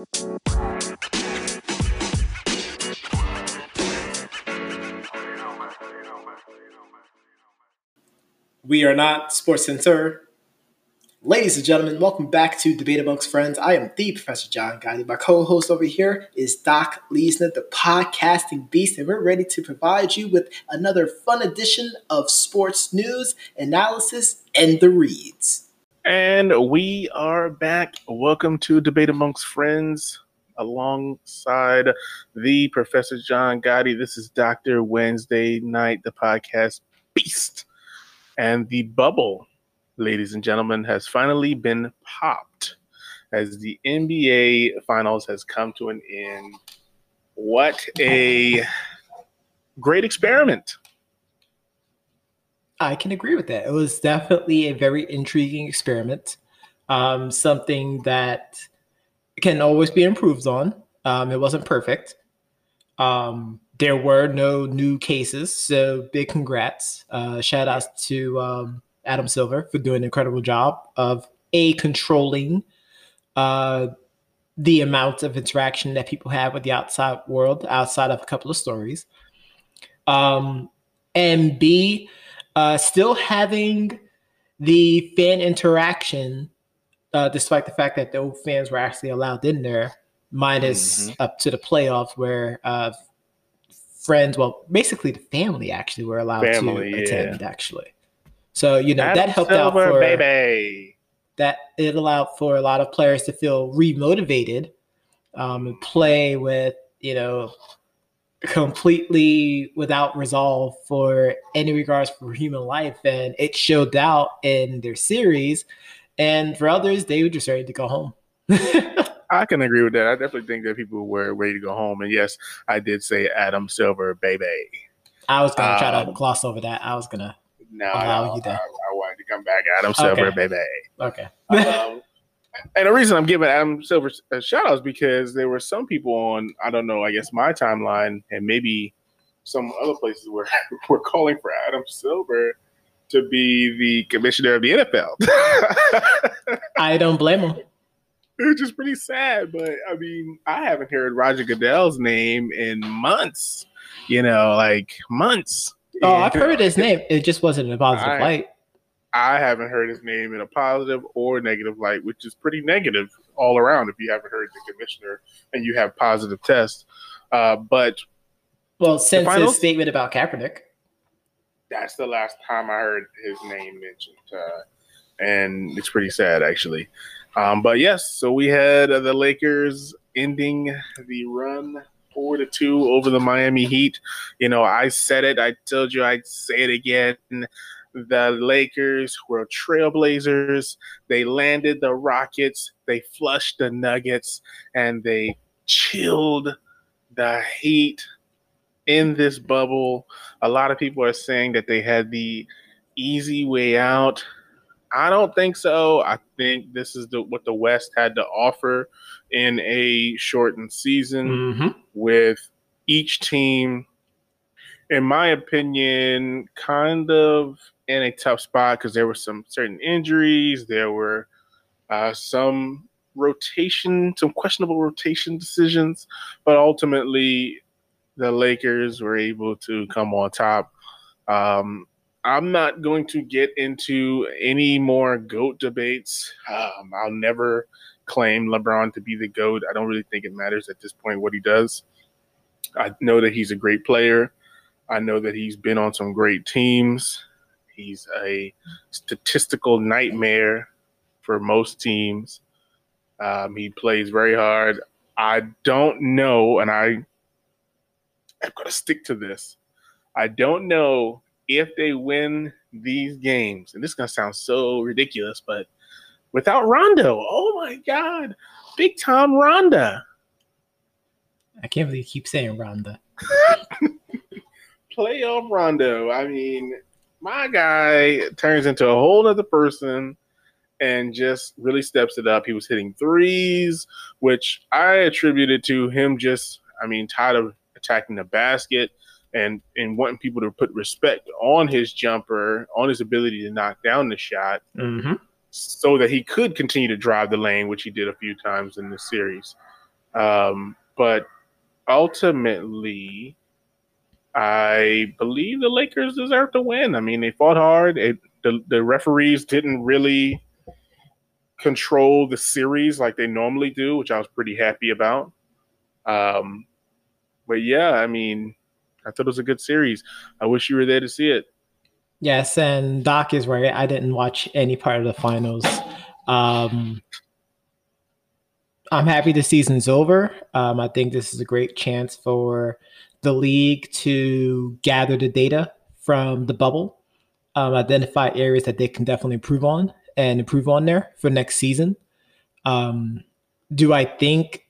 We are not Sports Center. Ladies and gentlemen, welcome back to Debate Amongst Friends. I am the Professor John Gotti. My co-host over here is Doc Leesner, the podcasting beast, and we're ready to provide you with another fun edition of sports news, analysis, and the reads. And we are back. Welcome to Debate Amongst Friends alongside the Professor John Gotti. This is Dr. Wednesday Night, the podcast beast. And the bubble ladies and gentlemen, has finally been popped as the NBA Finals has come to an end. What a great experiment! I can agree with that. It was definitely a very intriguing experiment. Um, something that can always be improved on. Um, it wasn't perfect. Um, there were no new cases, so big congrats. Uh, shout outs to um, Adam Silver for doing an incredible job of a controlling uh, the amount of interaction that people have with the outside world outside of a couple of stories. Um, and B, uh, still having the fan interaction, uh, despite the fact that no fans were actually allowed in there, minus mm-hmm. up to the playoffs where uh, friends, well, basically the family actually were allowed family, to attend, yeah. actually. So you know Adam that helped Silver, out for baby. That it allowed for a lot of players to feel remotivated um, and play with you know completely without resolve for any regards for human life, and it showed out in their series. And for others, they were just ready to go home. I can agree with that. I definitely think that people were ready to go home. And yes, I did say Adam Silver, baby. I was gonna um, try to um, gloss over that. I was gonna no, allow you that. I, I, wanted to come back. Adam Silver, okay. baby. Okay. um, and the reason I'm giving Adam Silver uh, a shout out is because there were some people on, I don't know, I guess my timeline and maybe some other places where we're calling for Adam Silver to be the commissioner of the NFL. I don't blame him. Which is pretty sad, but I mean, I haven't heard Roger Goodell's name in months. You know, like months. Oh, I've heard his name. It just wasn't in a positive I, light. I haven't heard his name in a positive or negative light, which is pretty negative all around if you haven't heard the commissioner and you have positive tests. Uh, but well, since his statement about Kaepernick, that's the last time I heard his name mentioned, uh, and it's pretty sad actually. Um, but yes, so we had uh, the Lakers ending the run four to two over the Miami Heat. You know, I said it. I told you I'd say it again. The Lakers were trailblazers. They landed the Rockets. They flushed the Nuggets, and they chilled the Heat in this bubble. A lot of people are saying that they had the easy way out. I don't think so. I think this is the, what the West had to offer in a shortened season mm-hmm. with each team, in my opinion, kind of in a tough spot because there were some certain injuries. There were uh, some rotation, some questionable rotation decisions, but ultimately the Lakers were able to come on top. Um, I'm not going to get into any more GOAT debates. Um, I'll never claim LeBron to be the GOAT. I don't really think it matters at this point what he does. I know that he's a great player. I know that he's been on some great teams. He's a statistical nightmare for most teams. Um, he plays very hard. I don't know, and I I'm going to stick to this. I don't know if they win these games, and this is gonna sound so ridiculous, but without Rondo, oh my God, big time Ronda. I can't believe you keep saying Ronda. Playoff Rondo. I mean, my guy turns into a whole other person and just really steps it up. He was hitting threes, which I attributed to him just, I mean, tired of attacking the basket and and wanting people to put respect on his jumper, on his ability to knock down the shot, mm-hmm. so that he could continue to drive the lane, which he did a few times in the series. Um, but ultimately, I believe the Lakers deserve to win. I mean, they fought hard. It, the the referees didn't really control the series like they normally do, which I was pretty happy about. Um, but yeah, I mean, I thought it was a good series. I wish you were there to see it. Yes, and Doc is right. I didn't watch any part of the finals. Um, I'm happy the season's over. Um, I think this is a great chance for the league to gather the data from the bubble, um, identify areas that they can definitely improve on and improve on there for next season. Um, do I think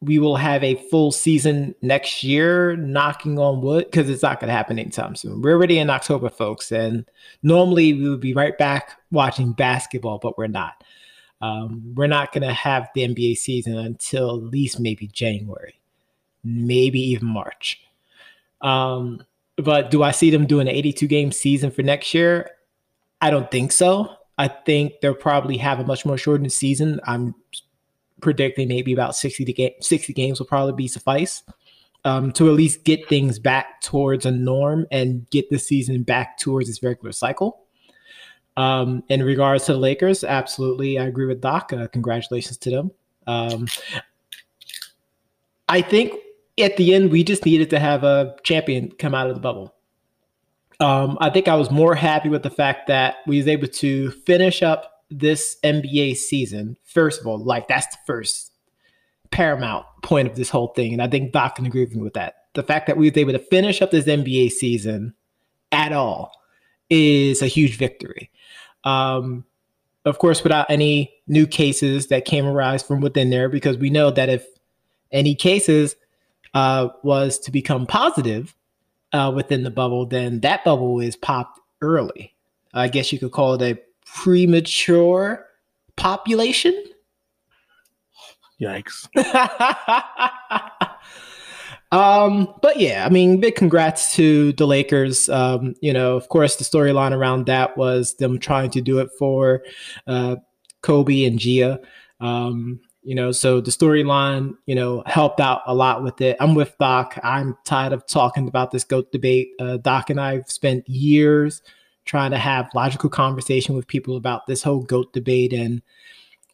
we will have a full season next year, knocking on wood, because it's not going to happen anytime soon. We're already in October, folks, and normally we would be right back watching basketball, but we're not. Um, we're not going to have the NBA season until at least maybe January, maybe even March. Um, but do I see them doing an 82 game season for next year? I don't think so. I think they'll probably have a much more shortened season. I'm predicting maybe about 60 to get 60 games will probably be suffice um, to at least get things back towards a norm and get the season back towards its regular cycle. Um, in regards to the Lakers, absolutely, I agree with Doc. Uh, congratulations to them. Um, I think at the end we just needed to have a champion come out of the bubble. Um, I think I was more happy with the fact that we was able to finish up this NBA season, first of all, like that's the first paramount point of this whole thing. And I think Doc can agree with me with that. The fact that we was able to finish up this NBA season at all is a huge victory. Um, of course, without any new cases that came arise from within there, because we know that if any cases uh, was to become positive uh, within the bubble, then that bubble is popped early. I guess you could call it a premature population. Yikes. um, but yeah, I mean, big congrats to the Lakers. Um, you know, of course, the storyline around that was them trying to do it for uh, Kobe and Gia. Um, you know, so the storyline, you know, helped out a lot with it. I'm with Doc. I'm tired of talking about this GOAT debate. Uh, Doc and I've spent years trying to have logical conversation with people about this whole goat debate and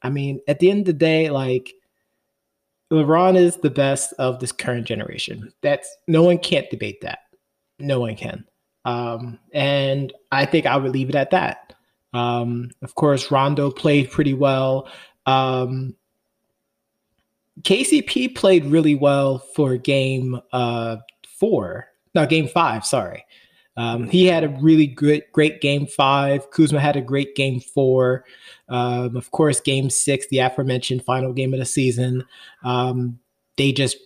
i mean at the end of the day like lebron is the best of this current generation that's no one can't debate that no one can um, and i think i would leave it at that um, of course rondo played pretty well um, kcp played really well for game uh, four no game five sorry um, he had a really good, great game five. Kuzma had a great game four. Um, of course, game six, the aforementioned final game of the season. Um, they just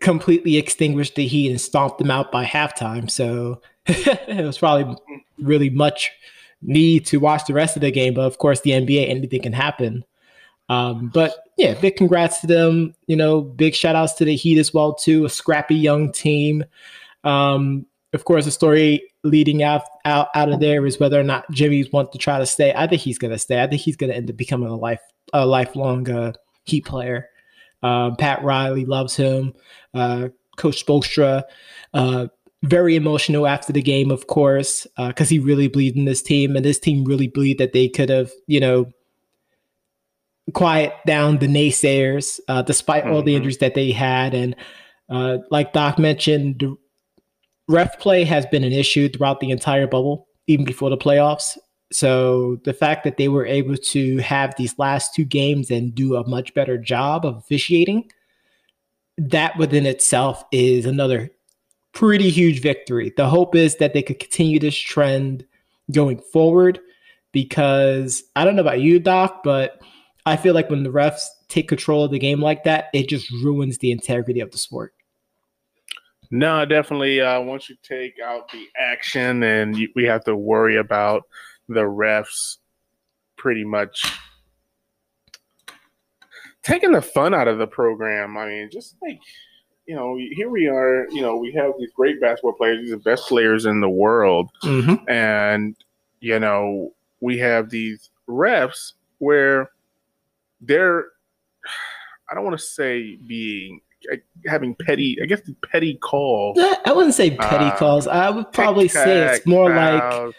completely extinguished the Heat and stomped them out by halftime. So it was probably really much need to watch the rest of the game. But of course, the NBA, anything can happen. Um, but yeah, big congrats to them. You know, big shout outs to the Heat as well, too. A scrappy young team. Um, of course, the story leading out, out out of there is whether or not Jimmy's want to try to stay. I think he's going to stay. I think he's going to end up becoming a life a lifelong uh, Heat player. Uh, Pat Riley loves him. Uh, Coach Spoelstra, uh, very emotional after the game, of course, because uh, he really believed in this team, and this team really believed that they could have, you know, quiet down the naysayers, uh, despite mm-hmm. all the mm-hmm. injuries that they had. And like Doc mentioned, ref play has been an issue throughout the entire bubble, even before the playoffs. So the fact that they were able to have these last two games and do a much better job of officiating, that within itself is another pretty huge victory. The hope is that they could continue this trend going forward because I don't know about you, Doc, but I feel like when the refs take control of the game like that, it just ruins the integrity of the sport. No, definitely. Uh, once you take out the action, and you, we have to worry about the refs, pretty much taking the fun out of the program. I mean, just like you know, here we are. You know, we have these great basketball players, these are the best players in the world, mm-hmm. and you know, we have these refs where they're I don't want to say being having petty. I guess petty calls. I wouldn't say petty uh, calls. I would probably say it's more like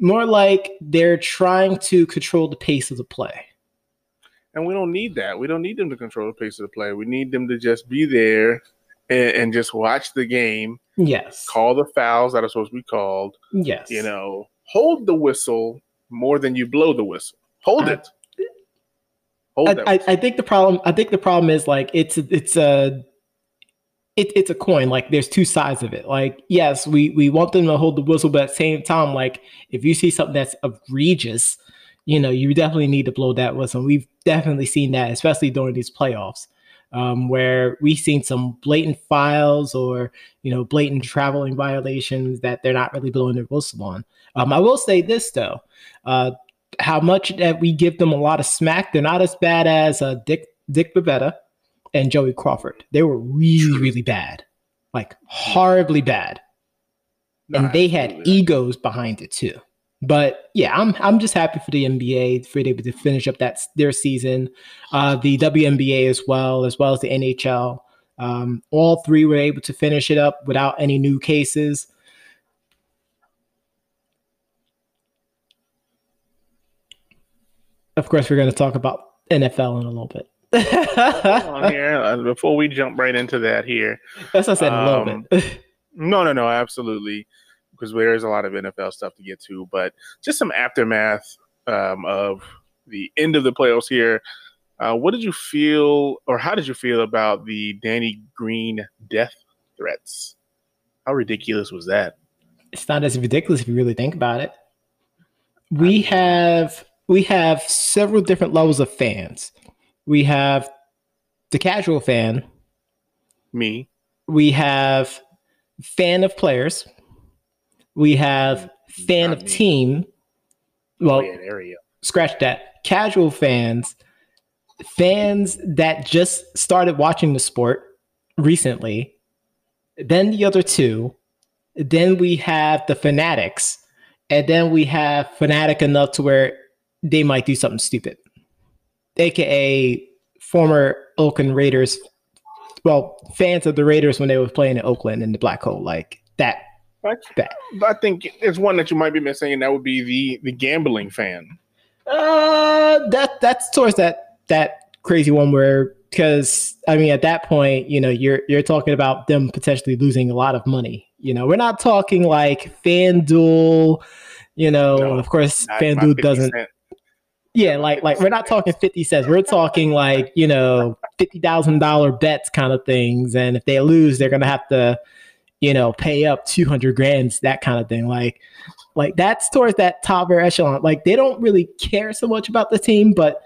more like they're trying to control the pace of the play. And we don't need that. We don't need them to control the pace of the play. We need them to just be there and, and just watch the game. Yes. Call the fouls that are supposed to be called. Yes. You know, hold the whistle more than you blow the whistle. Hold it. I, I, I think the problem. I think the problem is like it's it's a it, it's a coin. Like there's two sides of it. Like yes, we we want them to hold the whistle, but at the same time, like if you see something that's egregious, you know, you definitely need to blow that whistle. We've definitely seen that, especially during these playoffs, um, where we've seen some blatant files or you know blatant traveling violations that they're not really blowing their whistle on. Um, I will say this though, uh, how much that we give them a lot of smack, they're not as bad as uh, Dick Dick Bavetta and Joey Crawford. They were really, really bad, like horribly bad, and they had egos behind it too. But yeah, I'm I'm just happy for the NBA for able to finish up that their season, uh, the WNBA as well, as well as the NHL. Um, all three were able to finish it up without any new cases. Of course, we're going to talk about NFL in a little bit here uh, before we jump right into that here. That's what I said um, a little um, bit. no, no, no, absolutely, because there's a lot of NFL stuff to get to, but just some aftermath um, of the end of the playoffs here. Uh, what did you feel, or how did you feel about the Danny Green death threats? How ridiculous was that? It's not as ridiculous if you really think about it. We have we have several different levels of fans we have the casual fan. Me. We have fan of players. We have fan Not of me. team. Well, oh, yeah, scratch that. Casual fans, fans that just started watching the sport recently. Then the other two. Then we have the fanatics. And then we have fanatic enough to where they might do something stupid aka former Oakland Raiders, well, fans of the Raiders when they were playing in Oakland in the black hole, like that. that. I think there's one that you might be missing, and that would be the the gambling fan. Uh, that that's towards that that crazy one where because I mean at that point, you know, you're you're talking about them potentially losing a lot of money. You know, we're not talking like FanDuel. You know, no, of course, FanDuel doesn't. Cent. Yeah, like like we're not talking fifty cents. We're talking like you know fifty thousand dollar bets kind of things. And if they lose, they're gonna have to, you know, pay up two hundred grands, that kind of thing. Like like that's towards that top echelon. Like they don't really care so much about the team, but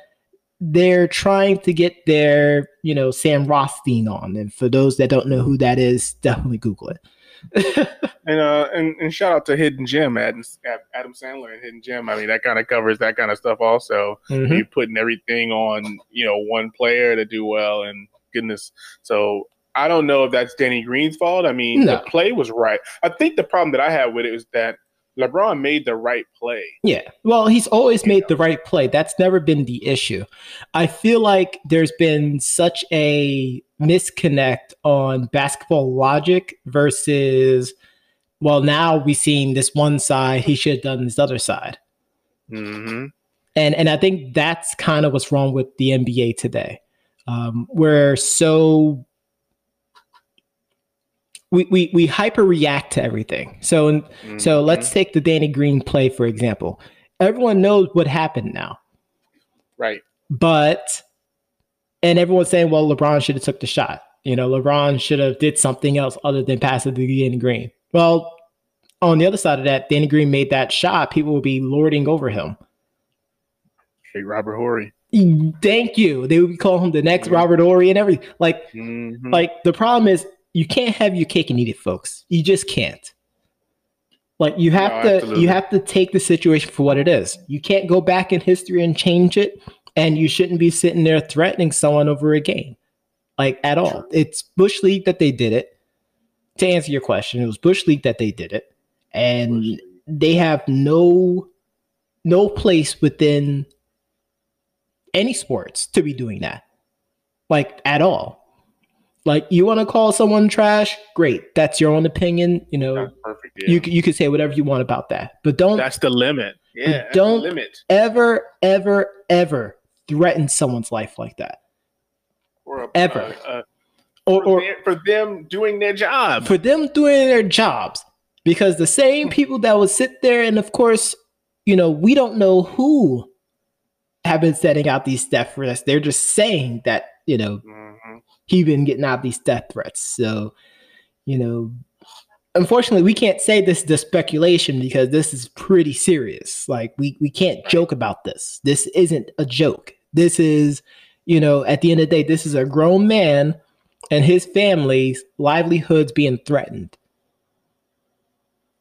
they're trying to get their you know Sam Rothstein on. And for those that don't know who that is, definitely Google it. and uh and, and shout out to Hidden Gem, Adam, Adam Sandler and Hidden Gem. I mean that kind of covers that kind of stuff also. Mm-hmm. You putting everything on, you know, one player to do well and goodness. So I don't know if that's Danny Green's fault. I mean, no. the play was right. I think the problem that I had with it was that LeBron made the right play. Yeah. Well, he's always made the right play. That's never been the issue. I feel like there's been such a misconnect on basketball logic versus, well, now we've seen this one side, he should have done this other side. Mm-hmm. And, and I think that's kind of what's wrong with the NBA today. Um, we're so we, we, we hyper react to everything. So mm-hmm. so let's take the Danny Green play for example. Everyone knows what happened now. Right. But and everyone's saying, well, LeBron should have took the shot. You know, LeBron should have did something else other than pass it to Danny Green. Well, on the other side of that, Danny Green made that shot. People will be lording over him. Hey, Robert Horry. Thank you. They would be calling him the next mm-hmm. Robert Horry and everything. Like, mm-hmm. like the problem is you can't have your cake and eat it, folks. You just can't. Like you have no, to absolutely. you have to take the situation for what it is. You can't go back in history and change it, and you shouldn't be sitting there threatening someone over a game. Like at all. It's Bush League that they did it. To answer your question, it was Bush League that they did it. And they have no no place within any sports to be doing that. like at all. Like you want to call someone trash, great. That's your own opinion. You know, That's perfect. Yeah. you you can say whatever you want about that, but don't that's the limit. Yeah, don't- limit. ever, ever, ever threaten someone's life like that, Or a, ever. uh, uh, or, for, or for them doing their job. for them doing their jobs. Because the same people that would sit there, and of course, you know, we don't know who have been setting out these death threats. They're just saying that you know Mhm. He been getting out these death threats. So, you know, unfortunately, we can't say this is the speculation because this is pretty serious. Like we we can't joke about this. This isn't a joke. This is, you know, at the end of the day, this is a grown man and his family's livelihoods being threatened.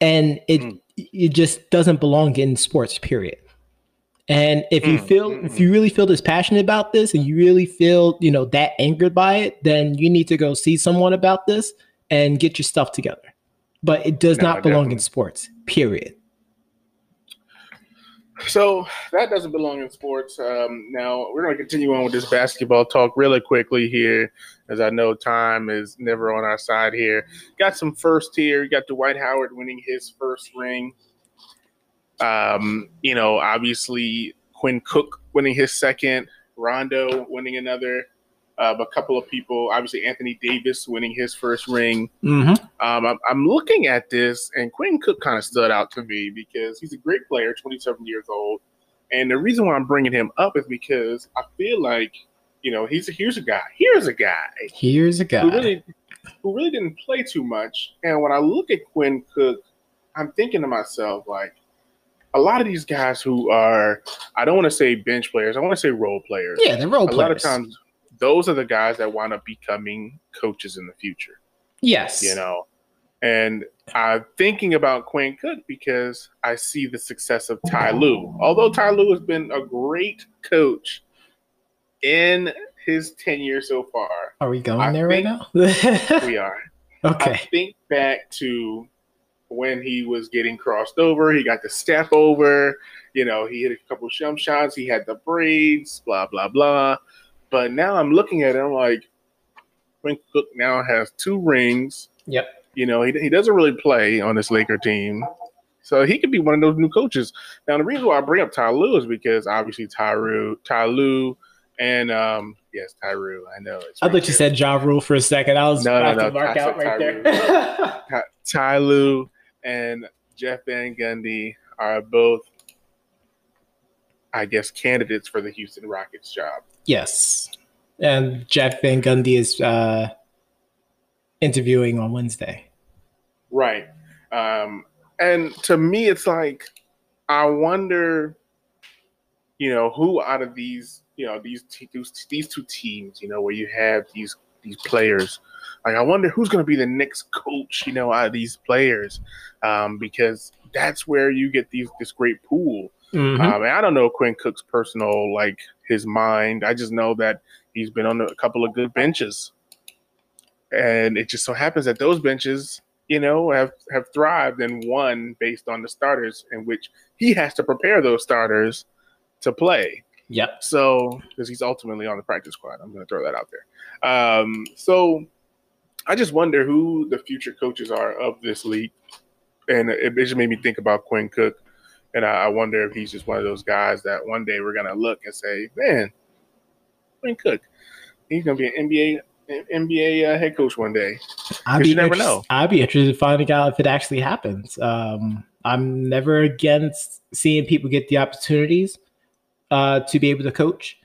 And it Mm. it just doesn't belong in sports, period. And if you Mm, feel mm, if you really feel this passionate about this and you really feel, you know, that angered by it, then you need to go see someone about this and get your stuff together. But it does No, not belong in sports, period. So that doesn't belong in sports. Um, now we're going to continue on with this basketball talk really quickly here, as I know time is never on our side here. Got some first here. You got Dwight Howard winning his first ring. Um, you know, obviously Quinn Cook winning his second, Rondo winning another. Uh, a couple of people, obviously Anthony Davis winning his first ring. Mm-hmm. Um, I'm, I'm looking at this, and Quinn Cook kind of stood out to me because he's a great player, 27 years old. And the reason why I'm bringing him up is because I feel like, you know, he's a, here's a guy, here's a guy Here's a guy. who really, who really didn't play too much. And when I look at Quinn Cook, I'm thinking to myself, like, a lot of these guys who are, I don't want to say bench players, I want to say role players. yeah, the role a players. A lot of times, those are the guys that wind up becoming coaches in the future yes. you know. And I'm thinking about Quinn Cook because I see the success of Ty Lue. Although Ty Lue has been a great coach in his tenure so far, Are we going I there right now? we are. Okay. I okay. think back to when he was getting crossed over, he got the step over, you know, he hit a couple jump shots, he had the braids, blah, blah, blah. But now I'm looking at him like Quinn Cook now has two rings. Yep. You know, he, he doesn't really play on this Laker team. So he could be one of those new coaches. Now, the reason why I bring up Ty Lue is because obviously Tyru, Ty Lue, and um, yes, Tyru. I know. It's I right thought you said Ja Rule for a second. I was No, no, about no, to mark out right Tyrese. there. Ty, Ty Lue and Jeff Van Gundy are both, I guess, candidates for the Houston Rockets job. yes. And Jeff Van Gundy is uh, interviewing on Wednesday. Right. Um, and to me, it's like, I wonder, you know, who out of these, you know, these te- these, these two teams, you know, where you have these these players, like I wonder who's going to be the next coach, you know, out of these players, um, because that's where you get these this great pool. Mhm. Um, and I don't know Quinn Cook's personal, like his mind. I just know that he's been on a couple of good benches, and it just so happens that those benches, you know, have have thrived and won based on the starters, in which he has to prepare those starters to play. Yep. So, because he's ultimately on the practice squad, I'm going to throw that out there. Um, so, I just wonder who the future coaches are of this league, and it, it just made me think about Quinn Cook, and I, I wonder if he's just one of those guys that one day we're going to look and say, "Man, Quinn Cook, he's going to be an NBA NBA uh, head coach one day." I'd be you never know. I'd be interested in finding out if it actually happens. Um, I'm never against seeing people get the opportunities uh, to be able to coach.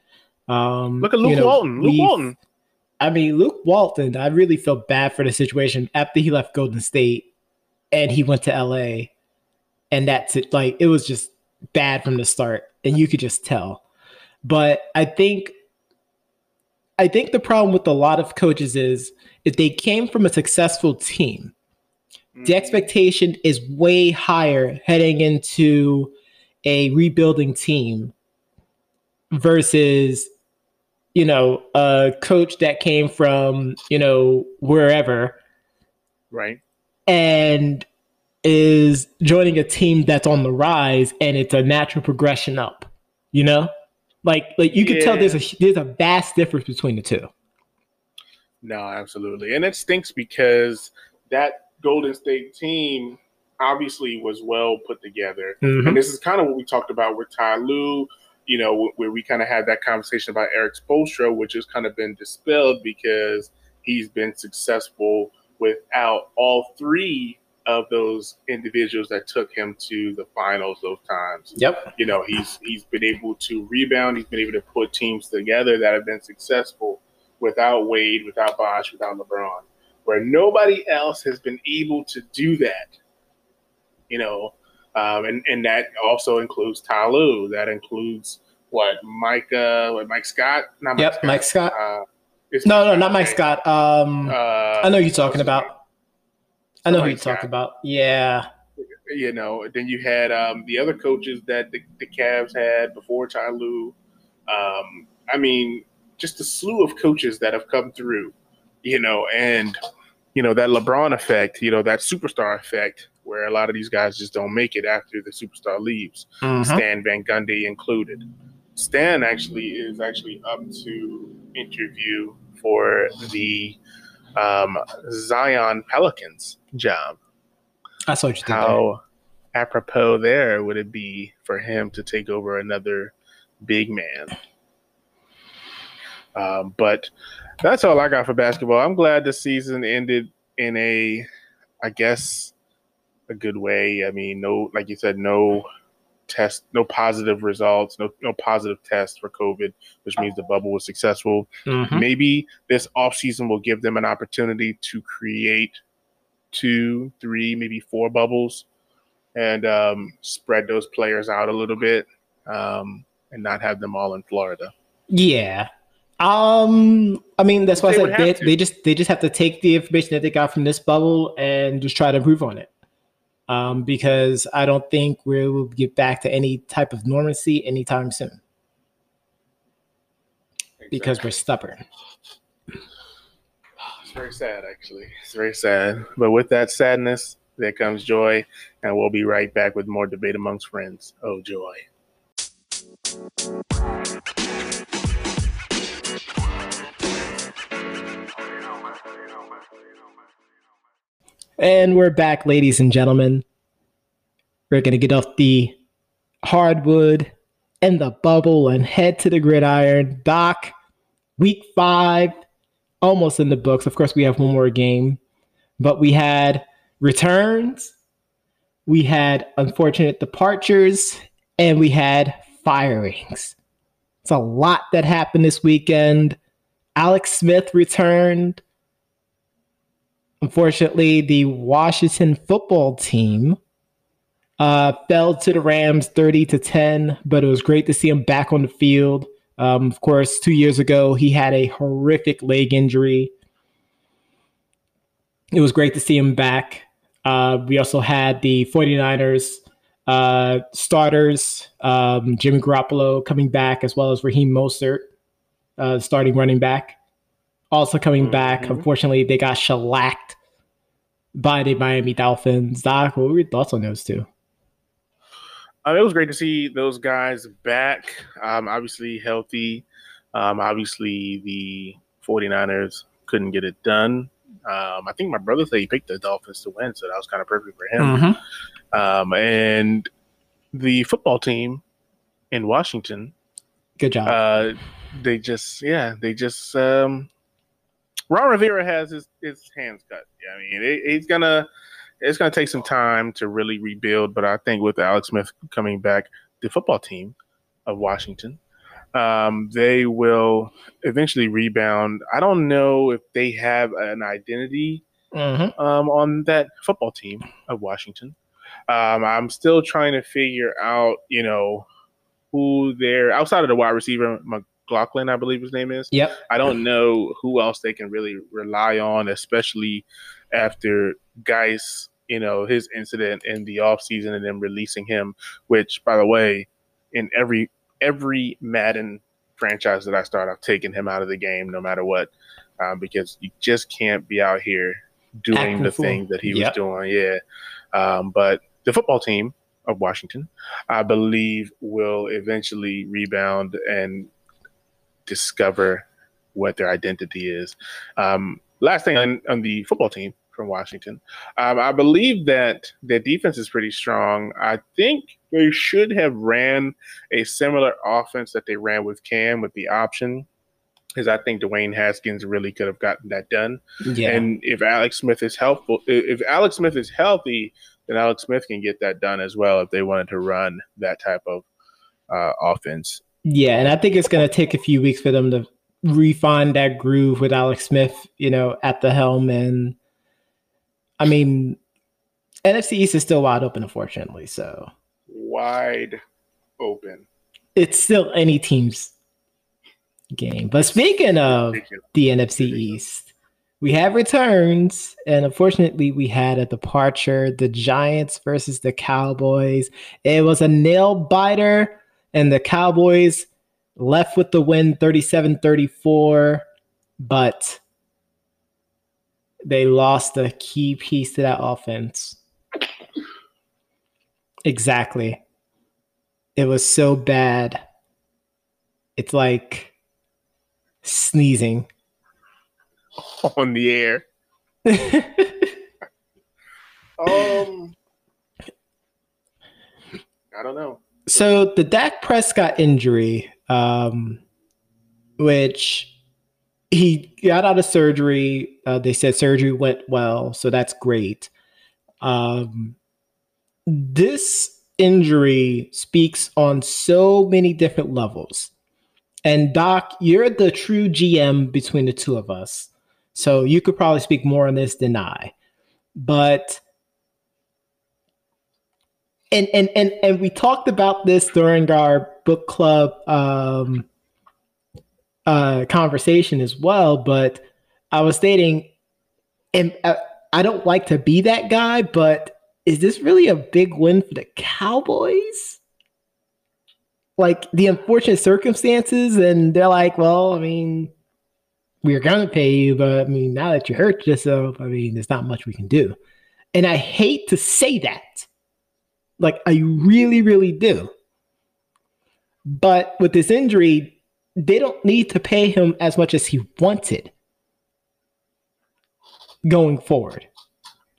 Um, Look at Luke you know, Walton. Luke Walton. I mean, Luke Walton, I really feel bad for the situation after he left Golden State and he went to LA. And that's it. Like, it was just bad from the start. And you could just tell. But I think, I think the problem with a lot of coaches is if they came from a successful team, the Mhm. expectation is way higher heading into a rebuilding team versus you know a coach that came from you know wherever right. and is joining a team that's on the rise and it's a natural progression up you know like like you can tell there's a there's a vast difference between the two No, absolutely. And it stinks because that Golden State team obviously was well put together. Mhm. And this is kind of what we talked about with Ty Lue, you know, where we kind of had that conversation about Erik Spoelstra, which has kind of been dispelled because he's been successful without all three of those individuals that took him to the finals those times Yep. you know he's he's been able to rebound he's been able to put teams together that have been successful without wade without bosh without lebron where nobody else has been able to do that you know um, and and that also includes Ty Lue. that includes what mike uh what mike scott not Yep, Mike Scott. uh, No, no, not Mike. Scott. Um, uh, I know who you're talking about. I know who Mike you're talking about. Yeah. you know, then you had um, the other coaches that the, the Cavs had before Ty Lue. Um, I mean, just a slew of coaches that have come through, you know, and you know that LeBron effect, you know that superstar effect, where a lot of these guys just don't make it after the superstar leaves. Mhm. Stan Van Gundy included. Stan actually is actually up to interview for the um, Zion Pelicans job I saw what you did there. how apropos there would it be for him to take over another big man? Um, but that's all I got for basketball. I'm glad the season ended in a, I guess, a good way. I mean, no, like you said, no test, no positive results, no no positive test for COVID, which means the bubble was successful. Mhm. Maybe this offseason will give them an opportunity to create two, three, maybe four bubbles and um, spread those players out a little bit um, and not have them all in Florida. Yeah. Um, I mean, that's why I They would said they, they just they just have to take the information that they got from this bubble and just try to improve on it. Um, because I don't think we will get back to any type of normalcy anytime soon because we're stubborn. It's very sad, actually. It's very sad. But with that sadness, there comes joy, and we'll be right back with more debate amongst friends. Oh, joy. And we're back, ladies and gentlemen. We're gonna get off the hardwood and the bubble and head to the gridiron. Doc, week five, almost in the books. Of course, we have one more game, but we had returns, we had unfortunate departures, and we had firings. It's a lot that happened this weekend. Alex Smith returned. Unfortunately, the Washington football team uh, fell to the Rams 30 to 10, but it was great to see him back on the field. Um, of course, two years ago, he had a horrific leg injury. It was great to see him back. Uh, we also had the 49ers uh, starters, um, Jimmy Garoppolo coming back, as well as Raheem Mostert, uh, starting running back, also coming back. Mhm. Unfortunately, they got shellacked by the Miami Dolphins. Doc, what were your thoughts on those two? Um, it was great to see those guys back, um, obviously healthy. Um, obviously, the 49ers couldn't get it done. Um, I think my brother said he picked the Dolphins to win, so that was kind of perfect for him. Um, and the football team in Washington, Good job. uh, they just, yeah, they just, um, Ron Rivera has his, his hands cut. Yeah, I mean, it, he's gonna, it's gonna take some time to really rebuild. But I think with Alex Smith coming back, the football team of Washington, um, they will eventually rebound. I don't know if they have an identity Mhm. um, on that football team of Washington. Um, I'm still trying to figure out, you know, who they're outside of the wide receiver McLaughlin, I believe his name is. Yep. I don't know who else they can really rely on, especially after Guice, you know, his incident in the offseason and then releasing him, which by the way, in every every Madden franchise that I start, I've taken him out of the game no matter what. Um, because you just can't be out here doing Acting the fool. thing that he Yep. was doing. Yeah. Um, but the football team of Washington, I believe, will eventually rebound and discover what their identity is. Um, last thing on, on the football team from Washington, um, I believe that their defense is pretty strong. I think they should have ran a similar offense that they ran with Cam with the option because I think Dwayne Haskins really could have gotten that done. Yeah. And if Alex Smith is helpful, if Alex Smith is healthy, then Alex Smith can get that done as well if they wanted to run that type of uh, offense. Yeah, and I think it's going to take a few weeks for them to refine that groove with Alex Smith, you know, at the helm. And I mean, NFC East is still wide open, unfortunately. So wide open. It's still any team's game. But speaking of the NFC East, we have returns, and unfortunately, we had a departure. The Giants versus the Cowboys. It was a nail biter, and the Cowboys left with the win 37 34, but they lost a key piece to that offense. Exactly. It was so bad. It's like sneezing on the air. um, I don't know. So the Dak Prescott injury, um, which he got out of surgery. Uh, they said surgery went well, so that's great. Um, this injury speaks on so many different levels. And Doc, you're the true GM between the two of us. So you could probably speak more on this than I. But and and and and we talked about this during our book club um uh conversation as well, but I was stating and uh, I don't like to be that guy, but is this really a big win for the Cowboys? like the unfortunate circumstances, and they're like, well, I mean, we are gonna pay you, but I mean, now that you hurt yourself, I mean, there's not much we can do. And I hate to say that. Like, I really, really do. But with this injury, they don't need to pay him as much as he wanted going forward.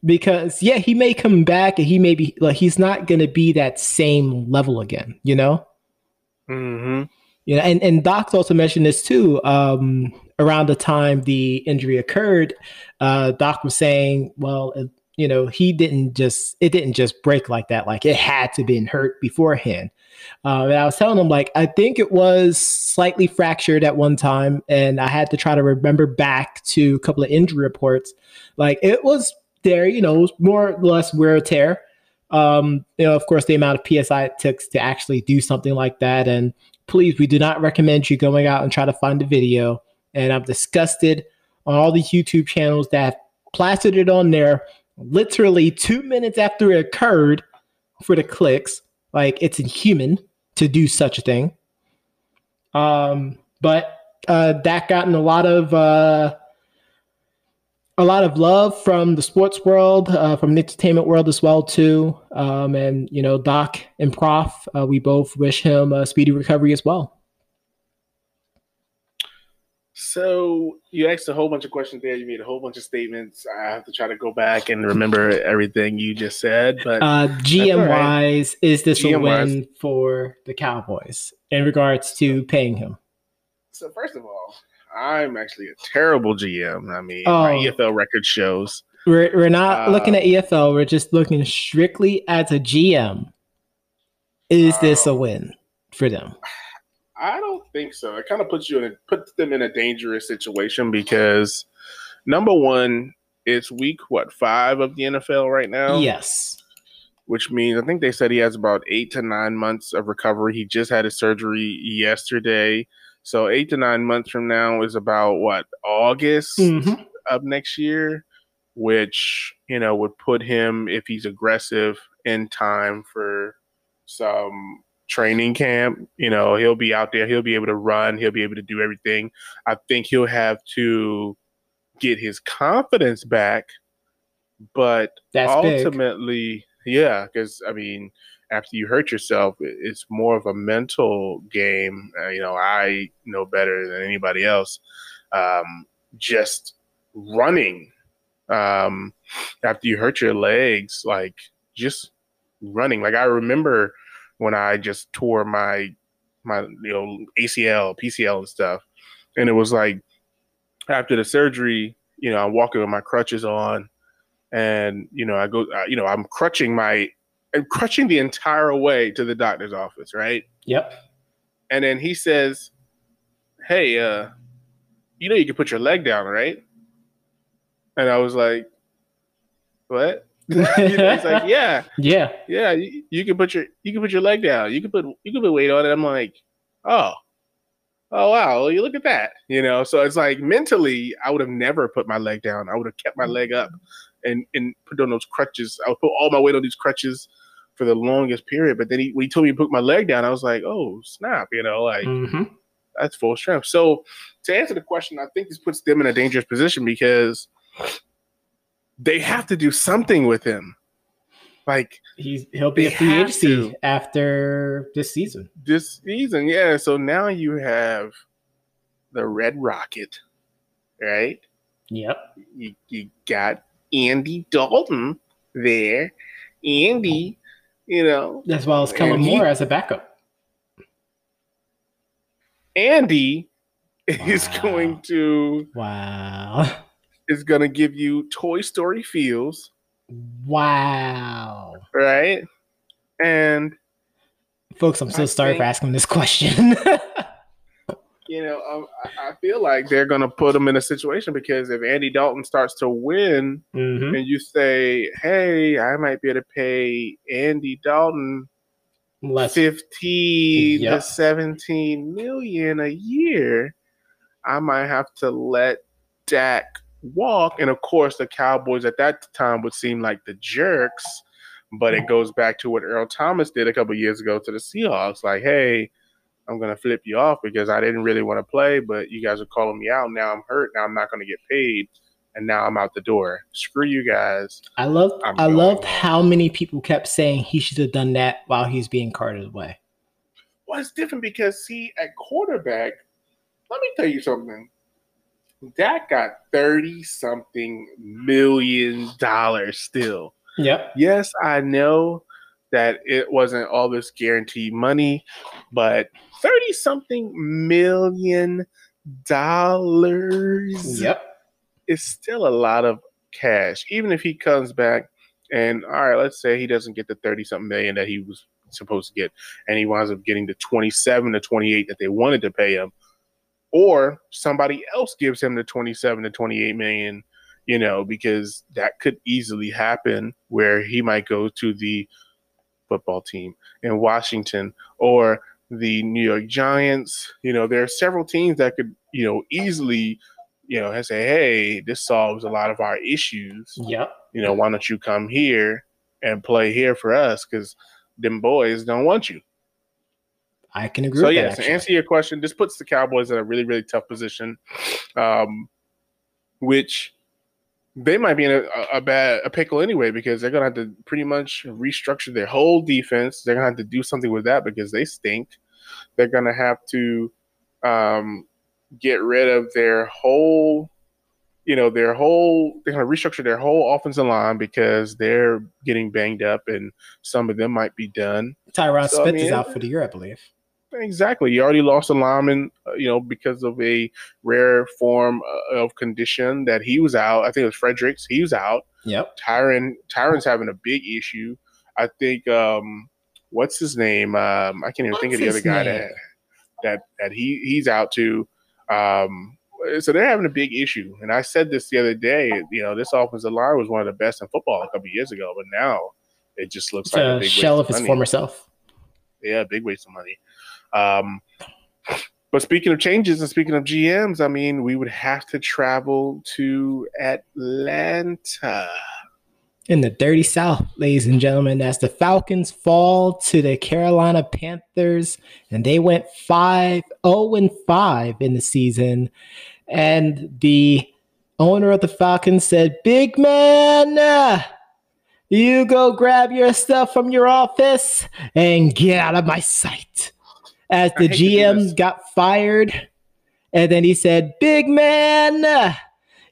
Because yeah, he may come back and he may be like he's not gonna be that same level again, you know? Mm-hmm. You know, and, and Doc's also mentioned this too. Um, around the time the injury occurred, uh, Doc was saying, well, you know, he didn't just it didn't just break like that. Like it had to been hurt beforehand. Uh, and I was telling him like I think it was slightly fractured at one time, and I had to try to remember back to a couple of injury reports. Like it was there, you know, more or less wear or tear. Um, you know, of course, the amount of PSI it took to actually do something like that. And please, we do not recommend you going out and try to find the video. And I'm disgusted on all these YouTube channels that plastered it on there literally two minutes after it occurred for the clicks. Like it's inhuman to do such a thing. Um, but uh, that gotten a lot of uh, a lot of love from the sports world, uh, from the entertainment world as well too. Um, and you know, Doc and Prof, uh, we both wish him a speedy recovery as well. So you asked a whole bunch of questions there. You made a whole bunch of statements. I have to try to go back and remember everything you just said. But uh, GM wise, is this GM a win for the Cowboys in regards to paying him? So first of all, I'm actually a terrible GM. I mean, oh. my EFL record shows. We're, we're not uh, looking at EFL. We're just looking strictly as a GM. Is uh, this a win for them? I don't think so. It kind of puts you in a, puts them in a dangerous situation because number one, it's week what five of the NFL right now. Yes, which means I think they said he has about eight to nine months of recovery. He just had his surgery yesterday. So eight to nine months from now is about what August mm-hmm. of next year, which you know would put him if he's aggressive in time for some training camp. You know, he'll be out there. He'll be able to run. He'll be able to do everything. I think he'll have to get his confidence back, but That's ultimately, big. yeah, because I mean after you hurt yourself, it's more of a mental game. Uh, you know, I know better than anybody else. um, just running um, after you hurt your legs, like just running. Like I remember when I just tore my my you know ACL, PCL, and stuff, and it was like after the surgery, you know, I'm walking with my crutches on, and you know, I go, you know, I'm crutching my, I'm crutching the entire way to the doctor's office, right? Yep. And then he says, "Hey, uh, you know, you can put your leg down, right?" And I was like, "What?" He's like, "Yeah, Yeah. yeah, you, you can put your you can put your leg down. You can put you can put weight on it." I'm like, "Oh, oh wow, well, you look at that." You know, so it's like mentally, I would have never put my leg down. I would have kept my leg up and and put on those crutches. I would put all my weight on these crutches for the longest period. But then he when he told me to put my leg down, I was like, "Oh snap!" You know, like hmm that's full strength. So to answer the question, I think this puts them in a dangerous position because they have to do something with him. Like He's he'll be a free agency after this season. this season, yeah. So now you have the Red Rocket, right? Yep. You, you got Andy Dalton there. Andy, you know, As well as Kellen he- Moore as a backup. Andy is going to Wow. is going to give you Toy Story feels, Wow. right? And Folks, I'm so I sorry for asking this question. you know, I, I feel like they're going to put them in a situation because if Andy Dalton starts to win, hmm and you say, "Hey, I might be able to pay Andy Dalton Less. fifteen Yep. to seventeen million a year," I might have to let Dak walk. And of course, the Cowboys at that time would seem like the jerks. But it goes back to what Earl Thomas did a couple years ago to the Seahawks. Like, hey, I'm gonna flip you off because I didn't really want to play, but you guys are calling me out. Now I'm hurt. Now I'm not gonna get paid, and now I'm out the door. Screw you guys. I love I'm I going loved how many people kept saying he should have done that while he's being carted away. Well, it's different because see, at quarterback, let me tell you something. Dak got thirty something million dollars still. Yep. Yes, I know that it wasn't all this guaranteed money, but thirty something million dollars Yep. It's still a lot of cash. Even if he comes back and all right, let's say he doesn't get the 30 something million that he was supposed to get, and he winds up getting the 27 to 28 that they wanted to pay him, or somebody else gives him the 27 to 28 million, you know, because that could easily happen where he might go to the football team in Washington or the New York Giants. You know, there are several teams that could, you know, easily, you know, and say, hey, this solves a lot of our issues. Yep. You know, why don't you come here and play here for us? Because them boys don't want you. I can agree So with yeah, that. to answer your question, this puts the Cowboys in a really, really tough position, um, which they might be in a, a bad a pickle anyway because they're gonna have to pretty much restructure their whole defense. They're gonna have to do something with that because they stink. They're gonna have to um, get rid of their whole, you know, their whole. They're gonna restructure their whole offensive line because they're getting banged up and some of them might be done. Tyron So, I Smith mean, is out for the year, I believe. Exactly. You already lost a lineman, uh, you know, because of a rare form uh, of condition that he was out. I think it was Fredericks. He was out. Yep. Tyron Tyron's having a big issue. I think um what's his name? Um I can't even think of the What's other guy that that that he he's out too. Um so they're having a big issue. And I said this the other day, you know, this offensive line was one of the best in football a couple years ago, but now it just looks It's like a a big shell waste of his money former self. yeah, big waste of money. Um, but speaking of changes and speaking of GMs, I mean, we would have to travel to Atlanta. In the dirty South, ladies and gentlemen, as the Falcons fall to the Carolina Panthers, and they went 5 0 and 5 in the season. And the owner of the Falcons said, Big man, uh, you go grab your stuff from your office and get out of my sight. As the to. GM got fired And then he said, Big man,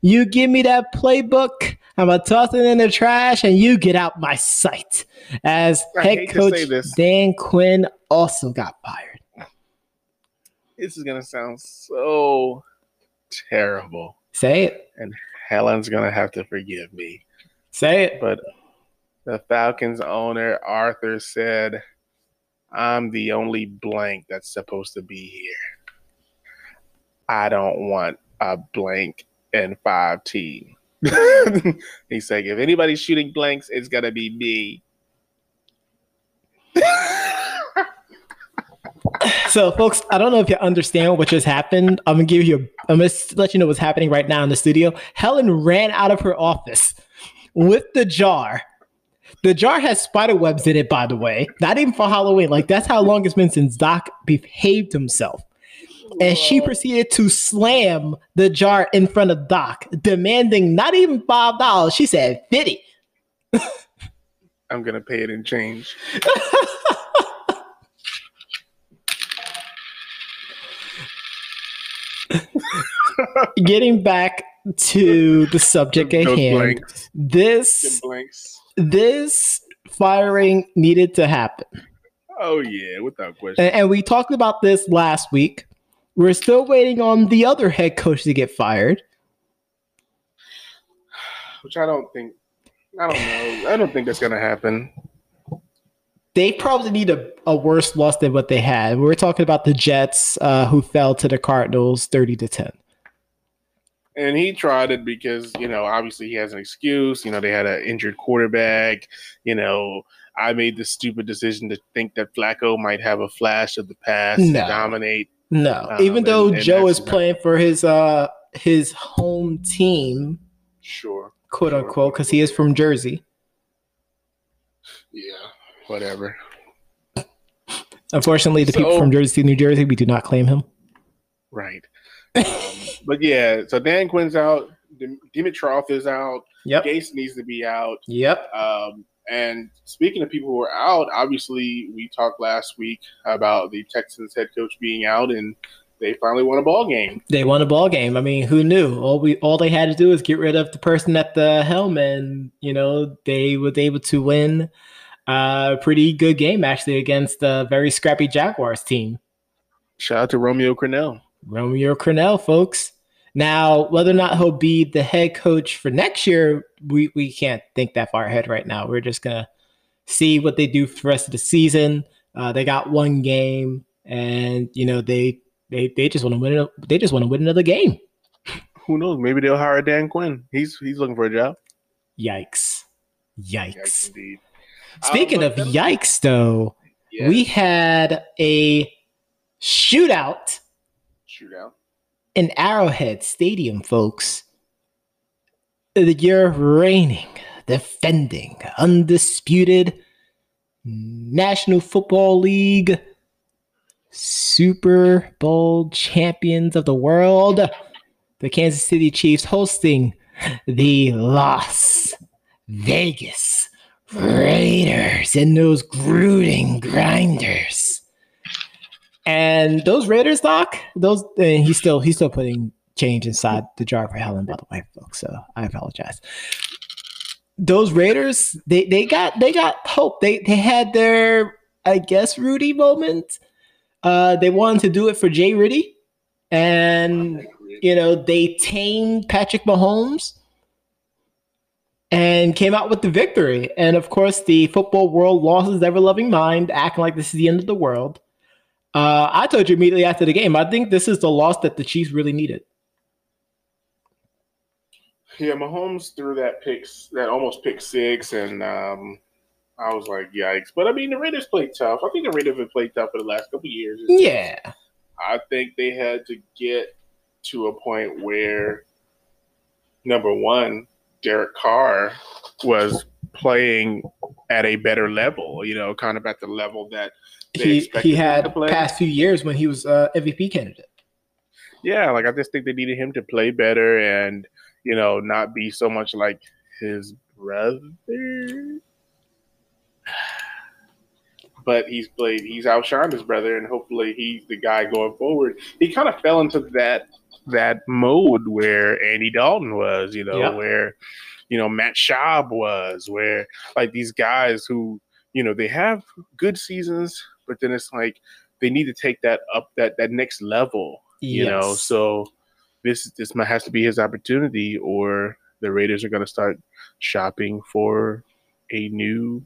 you give me that playbook. I'm gonna toss it in the trash and you get out my sight. As I head coach. Dan Quinn also got fired. This is gonna sound so terrible. Say it. And Helen's gonna have to forgive me. Say it. But the Falcons owner, Arthur, said, I'm the only blank that's supposed to be here. I don't want a blank and five team. He's like, if anybody's shooting blanks, it's going to be me. So, folks, I don't know if you understand what just happened. I'm gonna give you. I'm gonna let you know what's happening right now in the studio. Helen ran out of her office with the jar. The jar has spider webs in it, by the way. Not even for Halloween. Like that's how long it's been since Doc behaved himself. And she proceeded to slam the jar in front of Doc, demanding not even five dollars. She said fifty. I'm going to pay it in change. Getting back to the subject at hand, blanks. this. This firing needed to happen. Oh, yeah, without question. And, and we talked about this last week. We're still waiting on the other head coach to get fired. Which I don't think, I don't know. I don't think that's going to happen. They probably need a, a worse loss than what they had. We're talking about the Jets, uh, who fell to the Cardinals 30 to 10. And he tried it because, you know, obviously he has an excuse. You know, they had an injured quarterback. You know, I made the stupid decision to think that Flacco might have a flash of the past No. and dominate. No, Um, even though and- and Joe is playing for his uh his home team, Sure. quote Sure. unquote, because he is from Jersey. Yeah. Whatever. Unfortunately, the people from Jersey, New Jersey, we do not claim him. Right. Um, but yeah, so Dan Quinn's out. Dimitroff is out. Yep. Gase needs to be out. Yep. Um, and speaking of people who are out, obviously we talked last week about the Texans head coach being out, and they finally won a ball game. They won a ball game. I mean, who knew? All we all they had to do is get rid of the person at the helm, and you know they was able to win a pretty good game actually against a very scrappy Jaguars team. Shout out to Romeo Crennel. Romeo Crennel, folks. Now, whether or not he'll be the head coach for next year, we, we can't think that far ahead right now. We're just gonna see what they do for the rest of the season. Uh, they got one game, and you know they they they just want to win. a- They just want to win another game. Who knows? Maybe they'll hire Dan Quinn. He's he's looking for a job. Yikes! Yikes, Yikes! indeed. Speaking Uh, of yikes, though, Yeah, we had a shootout shootout. In Arrowhead Stadium, folks. You're reigning, defending, undisputed National Football League Super Bowl champions of the world, the Kansas City Chiefs hosting the Las Vegas Raiders and those brooding grinders. And those Raiders, Doc, those he's still he's still putting change inside the jar for Helen, by the way, folks. So I apologize. Those Raiders, they they got they got hope. They they had their I guess Rudy moment. Uh, they wanted to do it for Jay Rudy, and you know they tamed Patrick Mahomes and came out with the victory. And of course, the football world lost his ever loving mind, acting like this is the end of the world. Uh, I told you immediately after the game, I think this is the loss that the Chiefs really needed. Yeah, Mahomes threw that pick, that almost pick six, and um, I was like, yikes. But I mean, the Raiders played tough. I think the Raiders have played tough for the last couple of years. It's just- Yeah. I think they had to get to a point where, number one, Derek Carr was playing at a better level, you know, kind of at the level that He, he had past few years when he was uh, MVP candidate. Yeah, like I just think they needed him to play better and, you know, not be so much like his brother. but he's played. He's outshined his brother, and hopefully he's the guy going forward. He kind of fell into that that mode where Andy Dalton was, you know, Yeah. where you know Matt Schaub was, where like these guys who you know they have good seasons, but then it's like they need to take that up that that next level, you know. So this this might has to be his opportunity, or the Raiders are going to start shopping for a new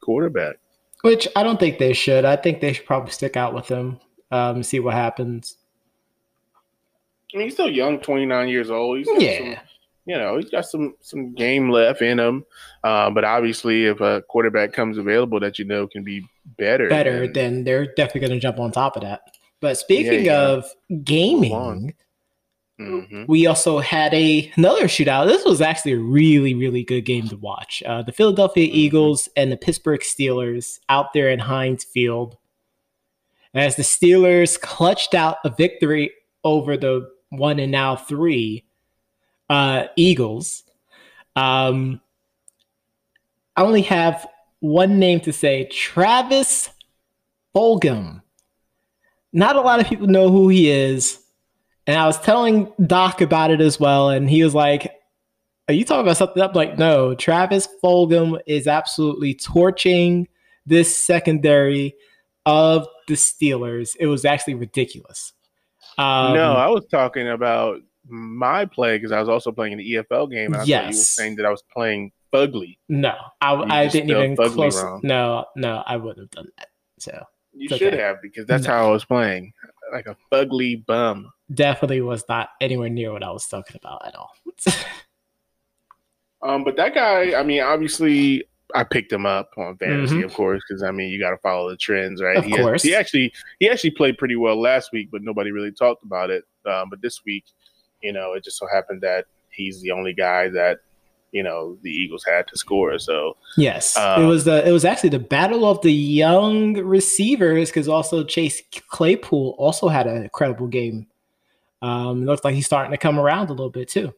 quarterback. Which I don't think they should. I think they should probably stick out with him, um, see what happens. I mean, he's still young, twenty nine years old. He's Yeah. some, you know, he's got some some game left in him. Uh, but obviously, if a quarterback comes available that you know can be better, Better, then- then they're definitely going to jump on top of that. But speaking yeah. of gaming. Mhm. we also had a another shootout. This was actually a really, really good game to watch. Uh, the Philadelphia Mhm. Eagles and the Pittsburgh Steelers out there in Heinz Field. As the Steelers clutched out a victory over the one and now three uh, Eagles. Um, I only have one name to say Travis Fulgham. Not a lot of people know who he is. And I was telling Doc about it as well, and he was like, Are you talking about something? I'm like, No, Travis Fulgham is absolutely torching this secondary of the Steelers. It was actually ridiculous. Um, no, I was talking about my play because I was also playing an EFL game. And I thought you were saying that I was playing fugly. no, I, You I didn't even close. wrong. No, no, I wouldn't have done that. So You It's should okay. have because that's how I was playing, like a fugly bum. definitely was not anywhere near what I was talking about at all. Um, but that guy, I mean, obviously, I picked him up on fantasy, Mhm. of course, because I mean, you got to follow the trends, right? Of he course. he actually he actually played pretty well last week, but nobody really talked about it. Um, but this week, you know, it just so happened that he's the only guy that you know the Eagles had to score. So Yes, Um, it was the it was actually the battle of the young receivers because also Chase Claypool also had an incredible game. Um, it looks like he's starting to come around a little bit too.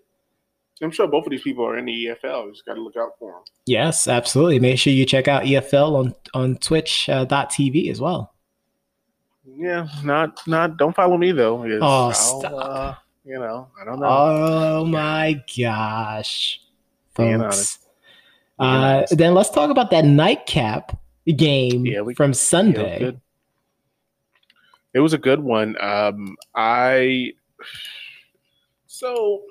I'm sure both of these people are in the EFL. You just got to look out for them. Yes, absolutely. Make sure you check out EFL on on Twitch uh, dot TV as well. Yeah, not not. Don't follow me though. because Oh, I'll, stop. Uh, you know, I don't know. Oh my gosh, Being folks. Uh, then let's talk about that nightcap game Yeah, we- from Yeah, Sunday. good. It was a good one. Um, I so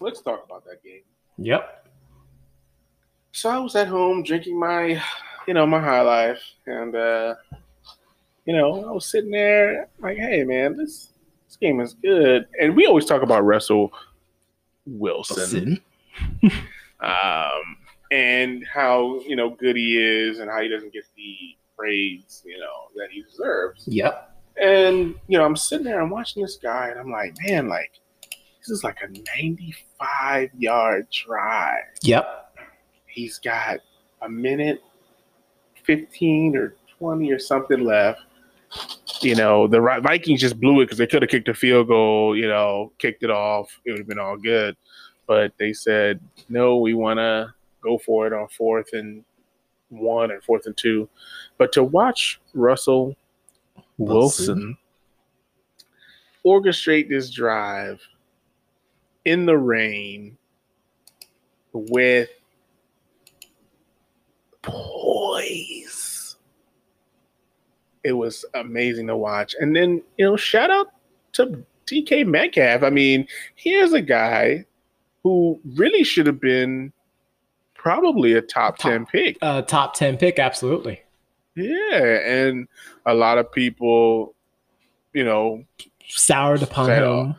let's talk about that game. Yep. So I was at home drinking my, you know, my high life, and uh, you know, I was sitting there like, "Hey, man, this this game is good." And we always talk about Russell Wilson, um, and how you know good he is, and how he doesn't get the praise you know that he deserves. Yep. And you know, I'm sitting there, I'm watching this guy, and I'm like, man, like this is like a 95 yard drive. Yep. He's got a minute 15 or 20 or something left. You know, the Vikings just blew it because they could have kicked a field goal, you know, kicked it off. It would have been all good. But they said, no, we want to go for it on fourth and one and fourth and two. But to watch Russell Wilson orchestrate this drive in the rain with poise. It was amazing to watch. And then, you know, shout out to DK Metcalf. I mean, here's a guy who really should have been probably a top, Top. 10 pick. Uh, top 10 pick, absolutely. Yeah. And a lot of people, you know, Soured upon Said, him.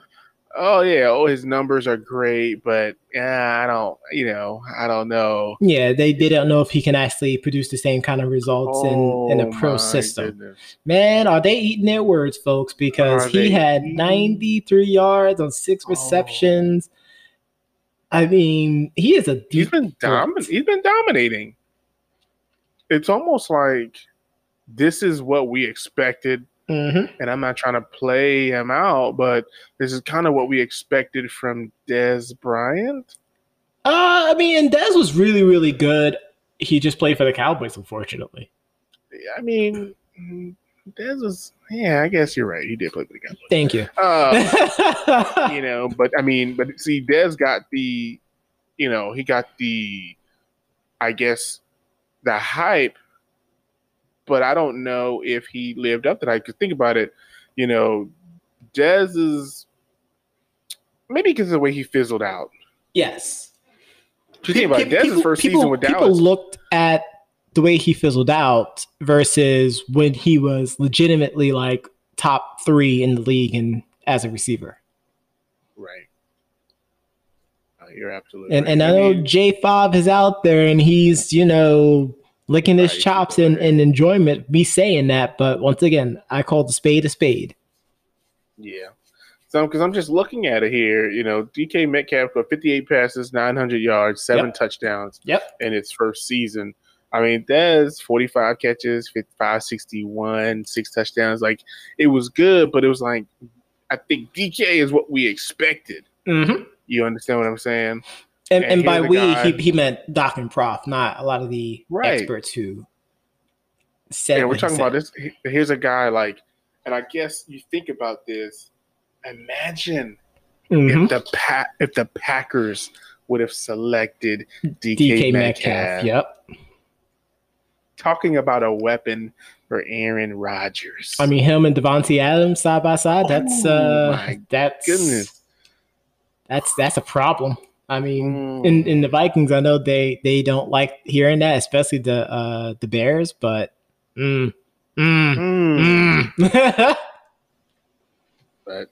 oh yeah, oh his numbers are great, but yeah, I don't, you know, I don't know. Yeah, they, they don't know if he can actually produce the same kind of results in, in a pro Oh, system. goodness. Man, are they eating their words, folks? Because Are he had eating? 93 yards on six Oh. I mean, he is a He's been domin- He's been dominating. It's almost like this is what we expected, Mhm. and I'm not trying to play him out, but this is kind of what we expected from Dez Bryant. Uh, I mean, and Dez was really, really good. He just played for the Cowboys, unfortunately. I mean, Dez was. Yeah, I guess you're right. He did play for the Cowboys. Thank you. Uh, you know, but I mean, but see, Dez got the, you know, he got the, I guess, the hype, but I don't know if he lived up to that. Because think about it, you know, Dez is maybe because of the way he fizzled out. yes. Think about it, Dez's People- first people- season with Dallas. people looked at the way he fizzled out versus when he was legitimately like top three in the league and as a receiver. right. Uh, you're absolutely And right. and I know J Five is out there and he's you know licking his Right, chops in, in enjoyment. Me saying that, but once again, I call the spade a spade. Yeah. So, because I'm just looking at it here, you know, DK Metcalf got 58 passes, 900 yards, seven Yep. touchdowns Yep. in its first season. I mean, Dez 45 catches, 55, 61, six touchdowns. Like it was good, but it was like I think DK is what we expected. Mm-hmm. You understand what I'm saying? And, And and by we, guy- he, he meant Doc and Prof, not a lot of the Right. experts who said. Yeah, we're talking about this. Here's a guy like, and I guess you think about this. Imagine Mhm. if the pa- if the Packers would have selected DK, DK Metcalf, Metcalf. Yep. Talking about a weapon for Aaron Rodgers. I mean, him and Davante Adams side by side. That's Oh, uh, that's goodness. That's that's a problem. I mean, Mm. in in the Vikings, I know they they don't like hearing that, especially the uh the Bears. But mm, mm, Mm. mm. But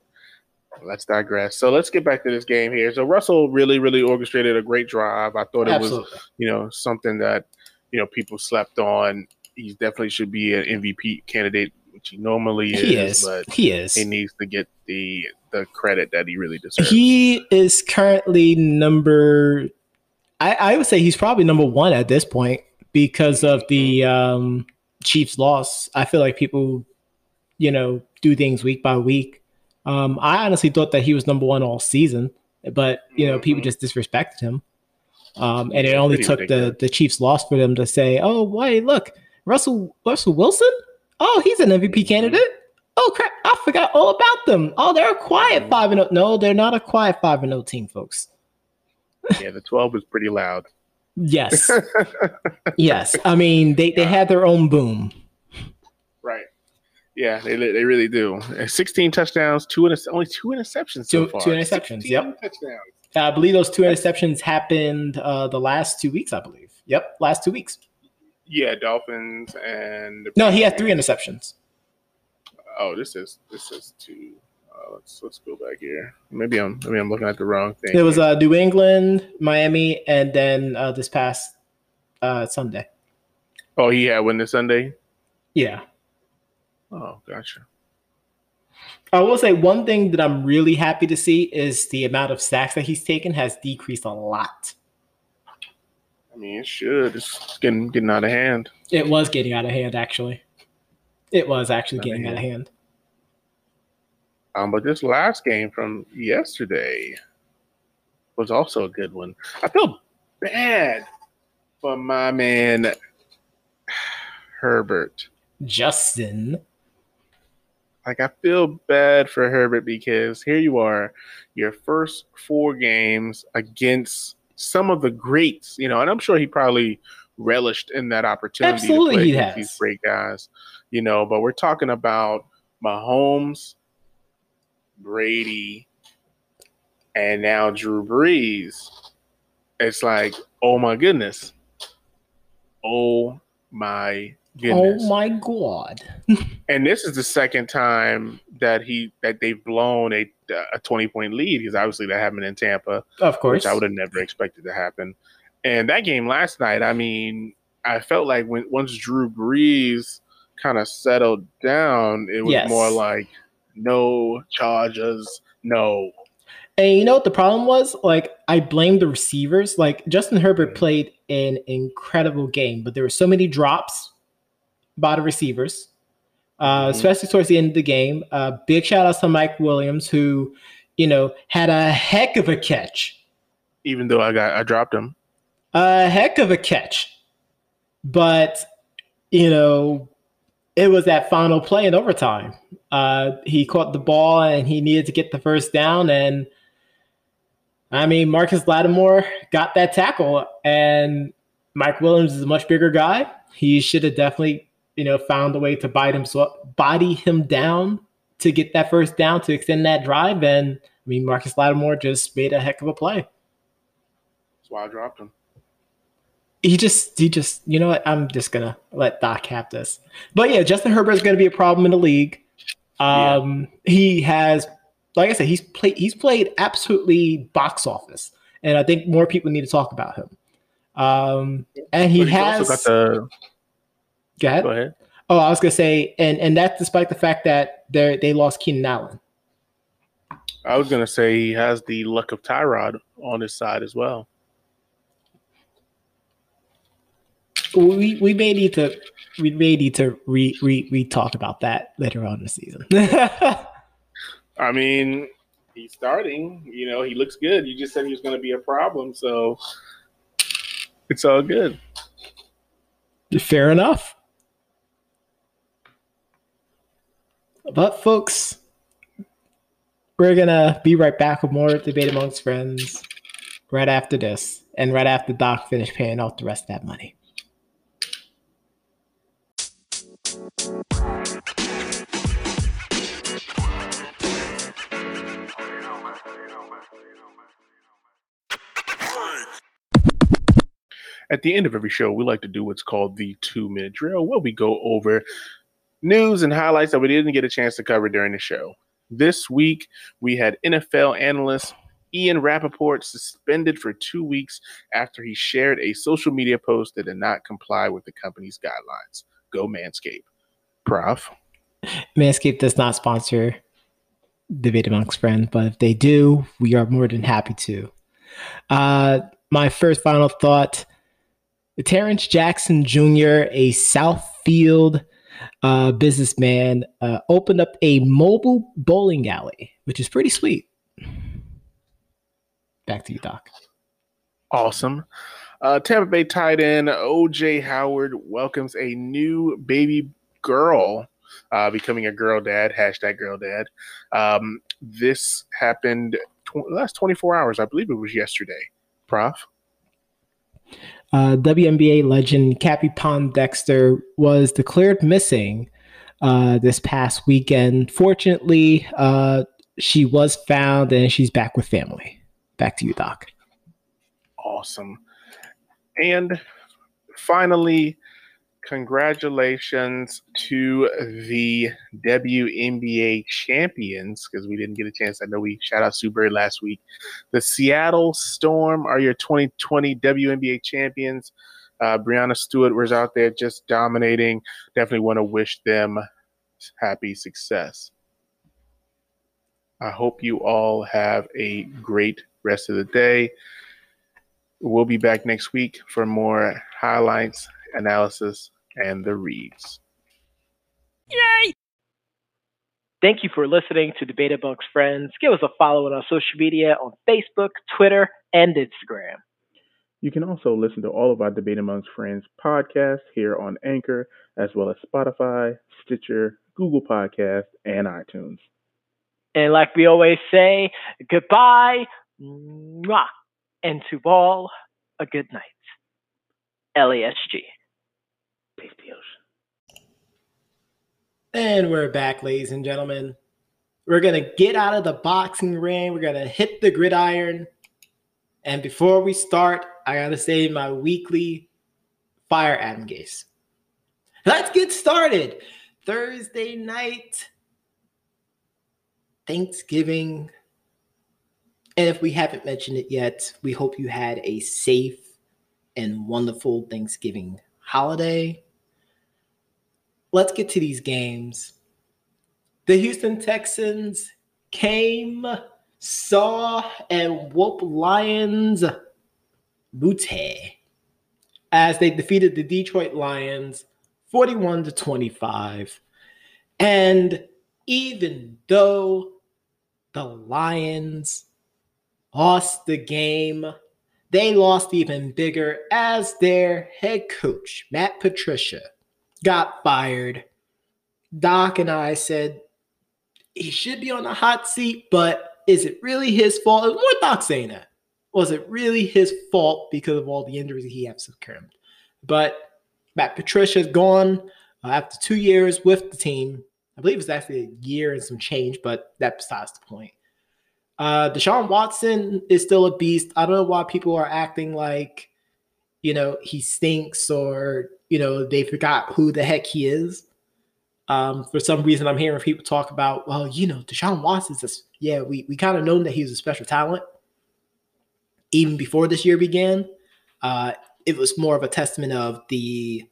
let's digress. So let's get back to this game here. So Russell really, really orchestrated a great drive. I thought it was you know, something that, you know, people slept on. He definitely should be an MVP candidate, which he normally is, He is. but He is. he needs to get the the credit that he really deserves. He is currently number. I, I would say he's probably number one at this point because of the um, Chiefs' loss. I feel like people, you know, do things week by week. Um, I honestly thought that he was number one all season, but you know, people Mhm. just disrespected him. Um, and it only pretty took the ridiculous. the Chiefs' loss for them to say, "Oh, wait, look, Russell Russell Wilson. Oh, he's an MVP Mm-hmm. candidate. Oh crap, I forgot all about them. Oh, they're a quiet Mhm. five and oh. No, they're not a quiet five and oh team, folks. yeah, the twelve was pretty loud. Yes, yes. I mean, they they had their own boom. Right. Yeah, they they really do. Sixteen touchdowns, two inter- only two interceptions so Two- far. two interceptions, 16 yep. touchdowns. I believe those two interceptions happened uh, the last two weeks. I believe. Yep, last two weeks. Yeah, Dolphins and No, he had three interceptions. Oh, this is this is two. Uh, let's let's go back here. Maybe I'm maybe I'm looking at the wrong thing. It was uh, New England, Miami, and then uh, this past uh, Sunday. oh, he had one this Sunday. Yeah. Oh, gotcha. I will say one thing that I'm really happy to see is the amount of sacks that he's taken has decreased a lot. I mean, it should. It's getting getting out of hand. It was getting out of hand, actually. It was actually Out of getting out of hand. Um, but this last game from yesterday was also a good one. I feel bad for my man Herbert. Justin. Like I feel bad for Herbert because here you are, your first four games against some of the greats, you know, and I'm sure he probably relished in that opportunity Absolutely to play he has. these great guys, you know. But we're talking about Mahomes, Brady, and now Drew Brees. It's like, oh my goodness, oh my goodness Oh my god. and this is the second time that he that they've blown a a twenty point lead because obviously that happened in Tampa, Of course. which I would have never expected to happen. And that game last night, I mean, I felt like when once Drew Brees kind of settled down, it was Yes. more like no charges, no. And you know what the problem was? Like, I blame the receivers. Like, Justin Herbert mm. played an incredible game, but there were so many drops by the receivers, uh, Mhm. especially towards the end of the game. Uh, big shout outs to Mike Williams, who, you know, had a heck of a catch. Even though I got I dropped him. A heck of a catch. But, you know, it was that final play in overtime. Uh, he caught the ball and he needed to get the first down. And I mean, Marcus Lattimore got that tackle, and Mike Williams is a much bigger guy. He should have definitely, you know, found a way to bite him, so body him down to get that first down to extend that drive. And I mean, Marcus Lattimore just made a heck of a play. That's why I dropped him he just he just you know what I'm just gonna let Doc have this. But yeah, Justin Herbert is gonna be a problem in the league. Um, yeah. he has, like I said, he's played he's played absolutely box office, and I think more people need to talk about him. Um, and he has got the. Go ahead. Go ahead. Oh, I was gonna say, and and that's despite the fact that they they lost Keenan Allen. I was gonna say he has the luck of Tyrod on his side as well. we we may need to we may need to re re re talk about that later on in the season. I mean, he's starting. You know, he looks good. You just said he was going to be a problem, so it's all good. Fair enough. But folks, we're gonna be right back with more debate amongst friends right after this, and right after Doc finished paying off the rest of that money. At the end of every show, we like to do what's called the two minute drill, where we go over news and highlights that we didn't get a chance to cover during the show. This week, we had NFL analyst Ian Rapoport suspended for two weeks after he shared a social media post that did not comply with the company's guidelines. Go Manscaped. Prof. Manscaped does not sponsor Debate Amongst Friends, but if they do, we are more than happy to. Uh, my first final thought Terrence Jackson Jr., a Southfield uh, businessman, uh, opened up a mobile bowling alley, which is pretty sweet. Back to you, Doc. Awesome. Uh, Tampa Bay tight end OJ Howard welcomes a new baby girl, uh, becoming a girl dad. Hashtag girl dad. Um, this happened tw- last 24 hours. I believe it was yesterday. Prof. Uh, WNBA legend Cappie Pondexter was declared missing uh, this past weekend. Fortunately, uh, she was found and she's back with family. Back to you, Doc. Awesome. And finally, congratulations to the WNBA champions because we didn't get a chance. I know we shout out Sue Bird last week. The Seattle Storm are your 2020 WNBA champions. Uh, Breanna Stewart was out there just dominating. Definitely want to wish them happy success. I hope you all have a great rest of the day. We'll be back next week for more highlights, analysis, and the reads. Yay! Thank you for listening to Debate Amongst Friends. Give us a follow on our social media on Facebook, Twitter, and Instagram. You can also listen to all of our Debate Amongst Friends podcasts here on Anchor, as well as Spotify, Stitcher, Google Podcasts, and iTunes. And like we always say, goodbye, mwah, and to all, a good night. LASG. Peace the ocean. And we're back, ladies and gentlemen. We're going to get out of the boxing ring. We're going to hit the gridiron. And before we start, I got to say my weekly fire Adam Gase. Let's get started. Thursday night, Thanksgiving. And if we haven't mentioned it yet, we hope you had a safe and wonderful Thanksgiving holiday let's get to these games. The Houston Texans came, saw, and whoop Lions booty as they defeated the Detroit Lions 41 to 25. And even though the Lions lost the game, they lost even bigger as their head coach, Matt Patricia, got fired Doc and I said he should be on the hot seat, but is it really his fault? It more Doc saying that. Was it really his fault because of all the injuries he has occurred? But Matt Patricia is gone uh, after two years with the team. I believe it's actually a year and some change, but that's besides the point. Uh, Deshaun Watson is still a beast. I don't know why people are acting like, you know, he stinks or, you know, they forgot who the heck he is. Um, for some reason, I'm hearing people talk about, well, you know, Deshaun Watson's just, yeah, we, we kind of known that he was a special talent even before this year began. Uh, it was more of a testament of the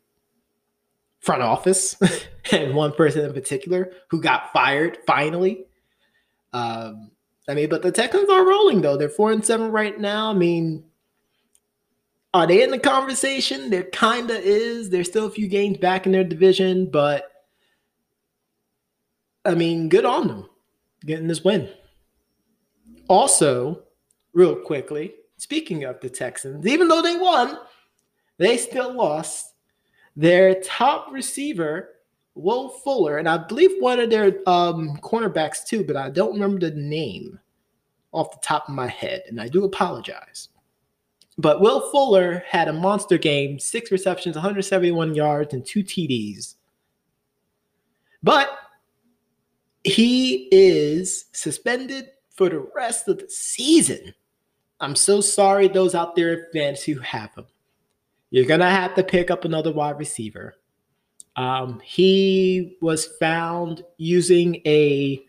front office and one person in particular who got fired finally. Um, I mean, but the Texans are rolling though. They're four and seven right now. I mean, are they in the conversation? There kinda is. There's still a few games back in their division, but I mean, good on them getting this win. Also, real quickly, speaking of the Texans, even though they won, they still lost their top receiver, Will Fuller, and I believe one of their um, cornerbacks too, but I don't remember the name off the top of my head, and I do apologize. But Will Fuller had a monster game, six receptions, 171 yards, and two TDs. But he is suspended for the rest of the season. I'm so sorry, those out there fans who have him. You're gonna have to pick up another wide receiver. Um, he was found using a,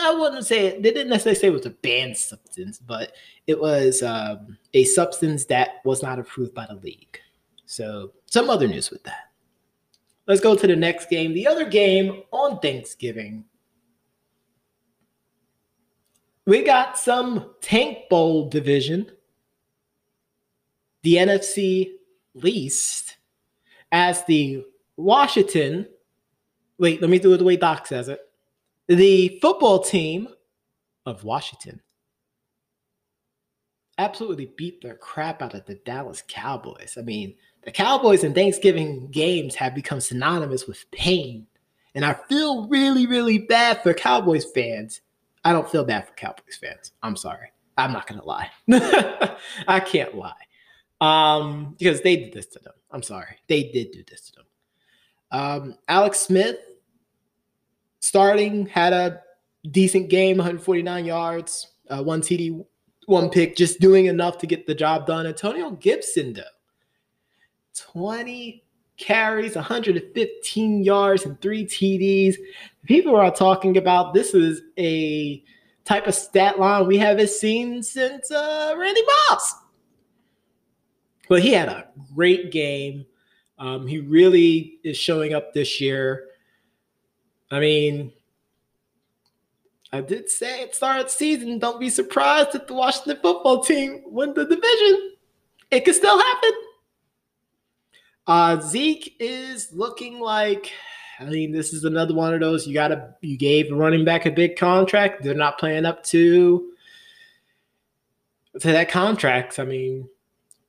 I wouldn't say. They didn't necessarily say it was a banned substance, but it was um, a substance that was not approved by the league. So, some other news with that. Let's go to the next game. The other game on Thanksgiving. We got some Tank Bowl division the NFC least as the Washington. Wait, let me do it the way Doc says it. The football team of Washington absolutely beat the crap out of the Dallas Cowboys. I mean, the Cowboys and Thanksgiving games have become synonymous with pain. And I feel really, really bad for Cowboys fans. I don't feel bad for Cowboys fans. I'm sorry. I'm not going to lie. I can't lie um, because they did this to them. I'm sorry, they did do this to them. Um, Alex Smith starting had a decent game, 149 yards, uh, one TD, one pick, just doing enough to get the job done. Antonio Gibson though, 20 carries, 115 yards, and three TDs. People are talking about this is a type of stat line we haven't seen since uh, Randy Moss. But he had a great game. Um, he really is showing up this year. I mean, I did say at start of season, don't be surprised if the Washington football team win the division. It could still happen. Uh, Zeke is looking like, I mean, this is another one of those. You gotta, you gave running back a big contract. They're not playing up to to that contract. I mean,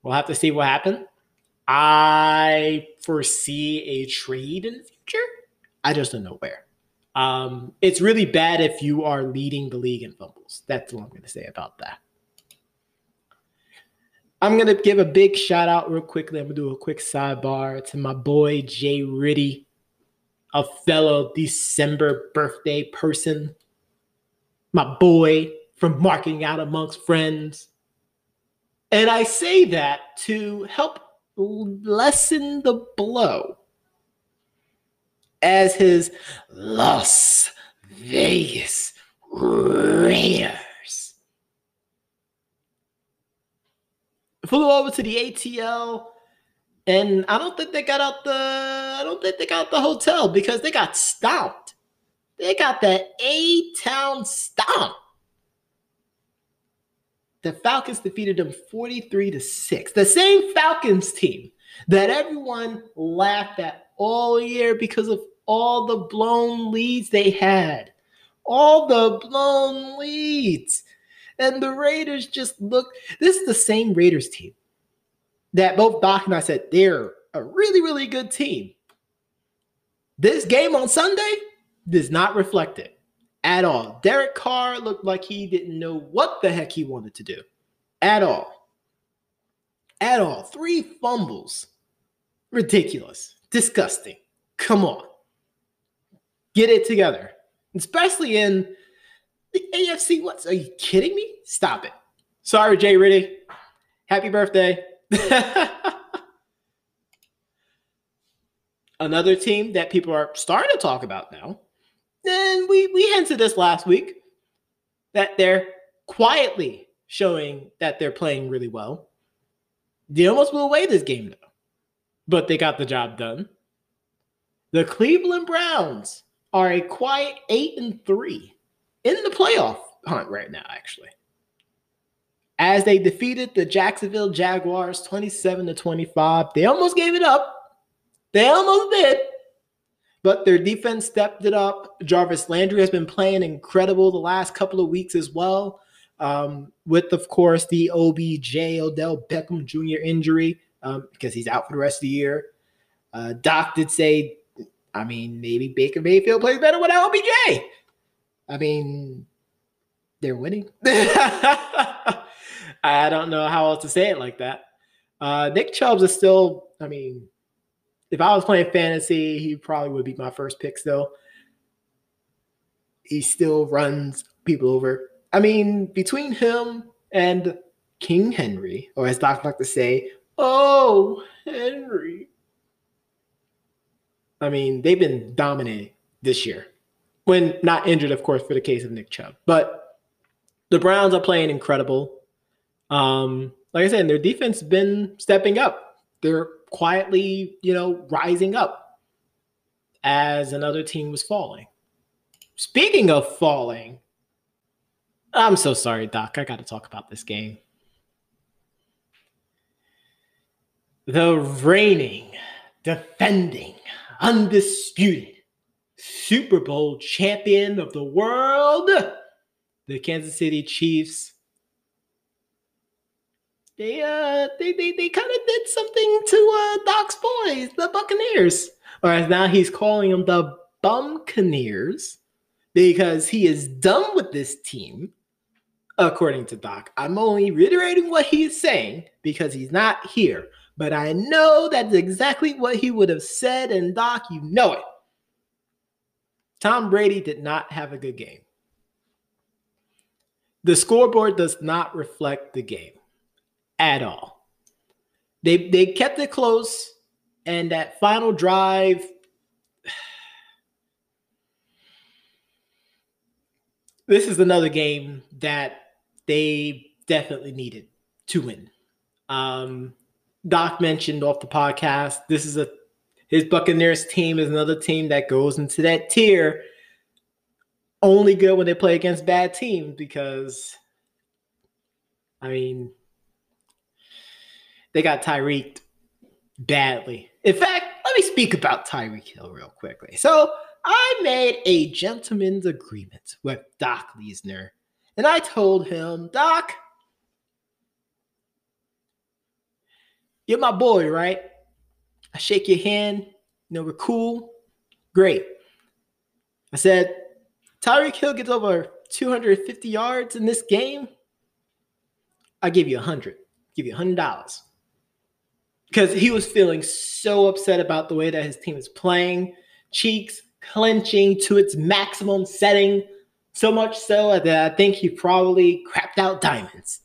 We'll have to see what happens. I foresee a trade in the future. I just don't know where. Um, it's really bad if you are leading the league in fumbles. That's all I'm going to say about that. I'm going to give a big shout out real quickly. I'm going to do a quick sidebar to my boy Jay Riddy, a fellow December birthday person. My boy from marking Out Amongst Friends. And I say that to help lessen the blow as his Las Vegas Raiders flew over to the ATL, and I don't think they got out the I don't think they got the hotel because they got stomped. They got that A Town stomp the Falcons defeated them 43 to 6. The same Falcons team that everyone laughed at all year because of all the blown leads they had. All the blown leads. And the Raiders just look. This is the same Raiders team that both Doc and I said they're a really, really good team. This game on Sunday does not reflect it at all. Derek Carr looked like he didn't know what the heck he wanted to do at all. At all. Three fumbles. Ridiculous. Disgusting. Come on. Get it together. Especially in the AFC. What? Are you kidding me? Stop it. Sorry, Jay Riddy. Happy birthday. Another team that people are starting to talk about now, and we, we hinted this last week, that they're quietly showing that they're playing really well. They almost blew away this game, though, but they got the job done. The Cleveland Browns are a quiet eight and three in the playoff hunt right now, actually. As they defeated the Jacksonville Jaguars 27 to 25, they almost gave it up. They almost did. But their defense stepped it up. Jarvis Landry has been playing incredible the last couple of weeks as well. Um, with, of course, the OBJ Odell Beckham Jr. injury um, because he's out for the rest of the year. Uh, Doc did say I mean, maybe Baker Mayfield plays better without OBJ. I mean, they're winning. I don't know how else to say it like that. Uh, Nick Chubbs is still, I mean, if I was playing fantasy, he probably would be my first pick still. He still runs people over. I mean, between him and King Henry, or as Doc like to say, oh, Henry. I mean, they've been dominating this year. When not injured, of course, for the case of Nick Chubb. But the Browns are playing incredible. Um, like I said, their defense has been stepping up. They're quietly, you know, rising up as another team was falling. Speaking of falling, I'm so sorry, Doc. I got to talk about this game. The reigning, defending, undisputed Super Bowl champion of the world, the Kansas City Chiefs. They uh they they, they kind of did something to uh Doc's boys, the Buccaneers. Or as now he's calling them the Bumcaneers because he is done with this team, according to Doc. I'm only reiterating what he is saying because he's not here but I know that's exactly what he would have said. And Doc, you know it. Tom Brady did not have a good game. The scoreboard does not reflect the game at all. They they kept it close, and that final drive. This is another game that they definitely needed to win. Um, Doc mentioned off the podcast, this is a his Buccaneers team is another team that goes into that tier only good when they play against bad teams because I mean they got Tyreek badly. In fact, let me speak about Tyreek Hill real quickly. So I made a gentleman's agreement with Doc Leesner, and I told him, Doc, You're my boy, right? I shake your hand. You know, we're cool. Great. I said, Tyreek Hill gets over 250 yards in this game. I give you a hundred. Give you a hundred dollars. Because he was feeling so upset about the way that his team is playing, cheeks clenching to its maximum setting, so much so that I think he probably crapped out diamonds.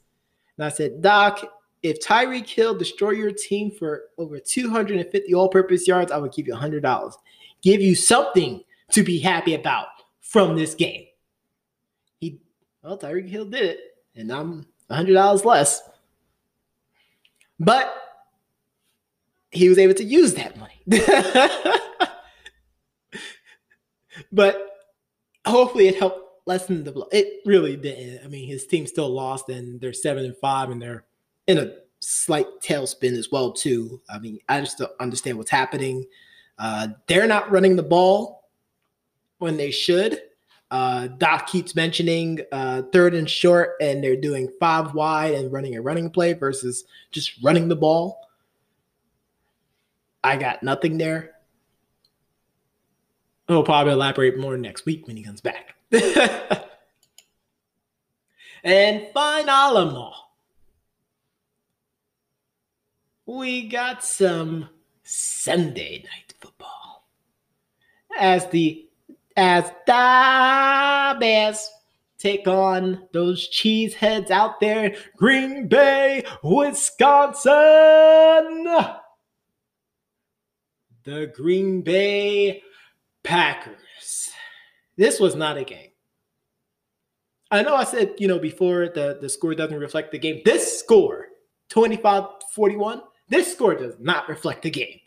And I said, Doc, if Tyreek Hill destroy your team for over 250 all-purpose yards, I would give you $100. Give you something to be happy about from this game. He, well, Tyreek Hill did it, and I'm $100 less. But he was able to use that money. but hopefully it helped lessen the blow. It really didn't. I mean, his team still lost, and they're seven and five, and they're in a slight tailspin as well too. I mean, I just don't understand what's happening. Uh, they're not running the ball when they should. Uh, Doc keeps mentioning uh, third and short, and they're doing five wide and running a running play versus just running the ball. I got nothing there. He'll probably elaborate more next week when he comes back. and finally, we got some Sunday night football as the as the Bears take on those cheeseheads out there Green Bay, Wisconsin. The Green Bay Packers. This was not a game. I know I said, you know, before the, the score doesn't reflect the game. This score, 25 41, this score does not reflect the game.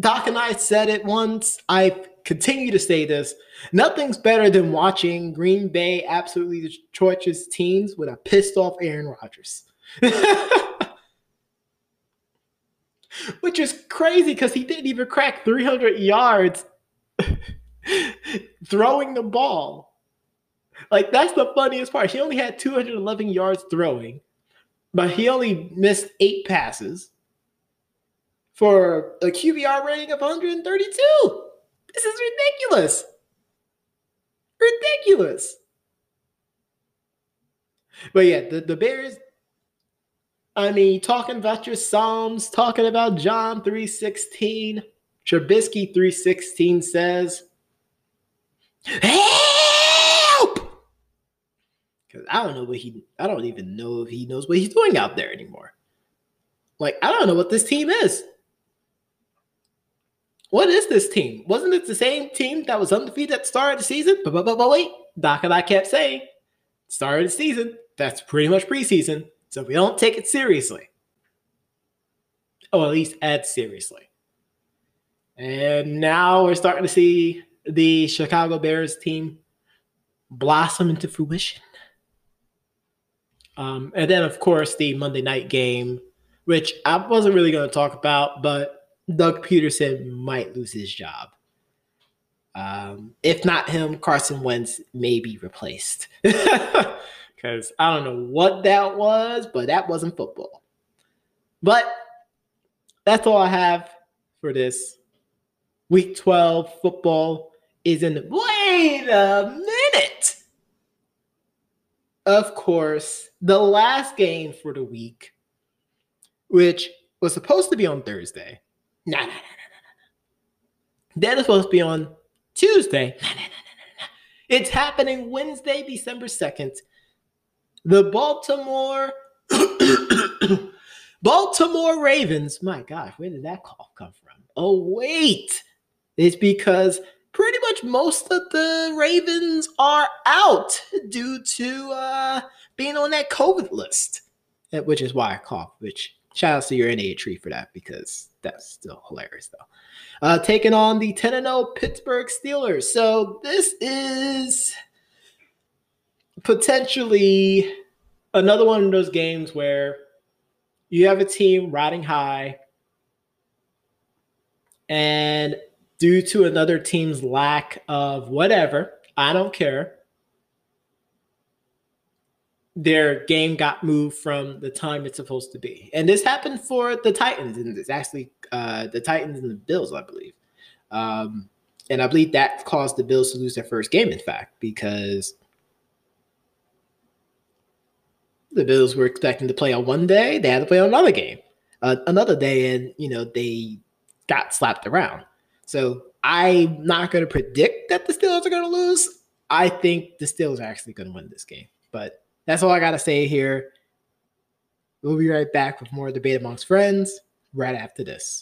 Doc and I said it once. I continue to say this. Nothing's better than watching Green Bay absolutely destroy teams with a pissed off Aaron Rodgers. Which is crazy because he didn't even crack 300 yards throwing the ball. Like, that's the funniest part. He only had 211 yards throwing, but he only missed eight passes for a QBR rating of 132. This is ridiculous. Ridiculous. But yeah, the, the Bears, I mean, talking about your Psalms, talking about John 3.16, Trubisky 3.16 says, Help! Because I don't know what he, I don't even know if he knows what he's doing out there anymore. Like, I don't know what this team is. What is this team? Wasn't it the same team that was undefeated at the start of the season? But, but, but, but wait, Doc and I kept saying, start of the season, that's pretty much preseason. So we don't take it seriously. Or at least as seriously. And now we're starting to see the Chicago Bears team blossom into fruition. Um, and then, of course, the Monday night game, which I wasn't really going to talk about, but Doug Pederson might lose his job. Um, if not him, Carson Wentz may be replaced. Because I don't know what that was, but that wasn't football. But that's all I have for this. Week 12 football is in. The. Wait a minute! Of course, the last game for the week, which was supposed to be on Thursday, no, no, no, no, no, no. Then it's supposed to be on Tuesday. No, no, no, no, no, no. It's happening Wednesday, December 2nd. The Baltimore Baltimore Ravens. My gosh, where did that call come from? Oh, wait. It's because pretty much most of the Ravens are out due to uh, being on that COVID list, which is why I cough, which shout out to your NA tree for that because that's still hilarious though. Uh, taking on the 10 0 Pittsburgh Steelers. So this is potentially another one of those games where you have a team riding high, and due to another team's lack of whatever, I don't care, their game got moved from the time it's supposed to be. And this happened for the Titans, and it's actually uh, the Titans and the Bills, I believe. Um, and I believe that caused the Bills to lose their first game, in fact, because the Bills were expecting to play on one day, they had to play on another game, uh, another day, and you know they got slapped around. So I'm not going to predict that the Steelers are going to lose. I think the Steelers are actually going to win this game, but that's all I got to say here. We'll be right back with more debate amongst friends right after this.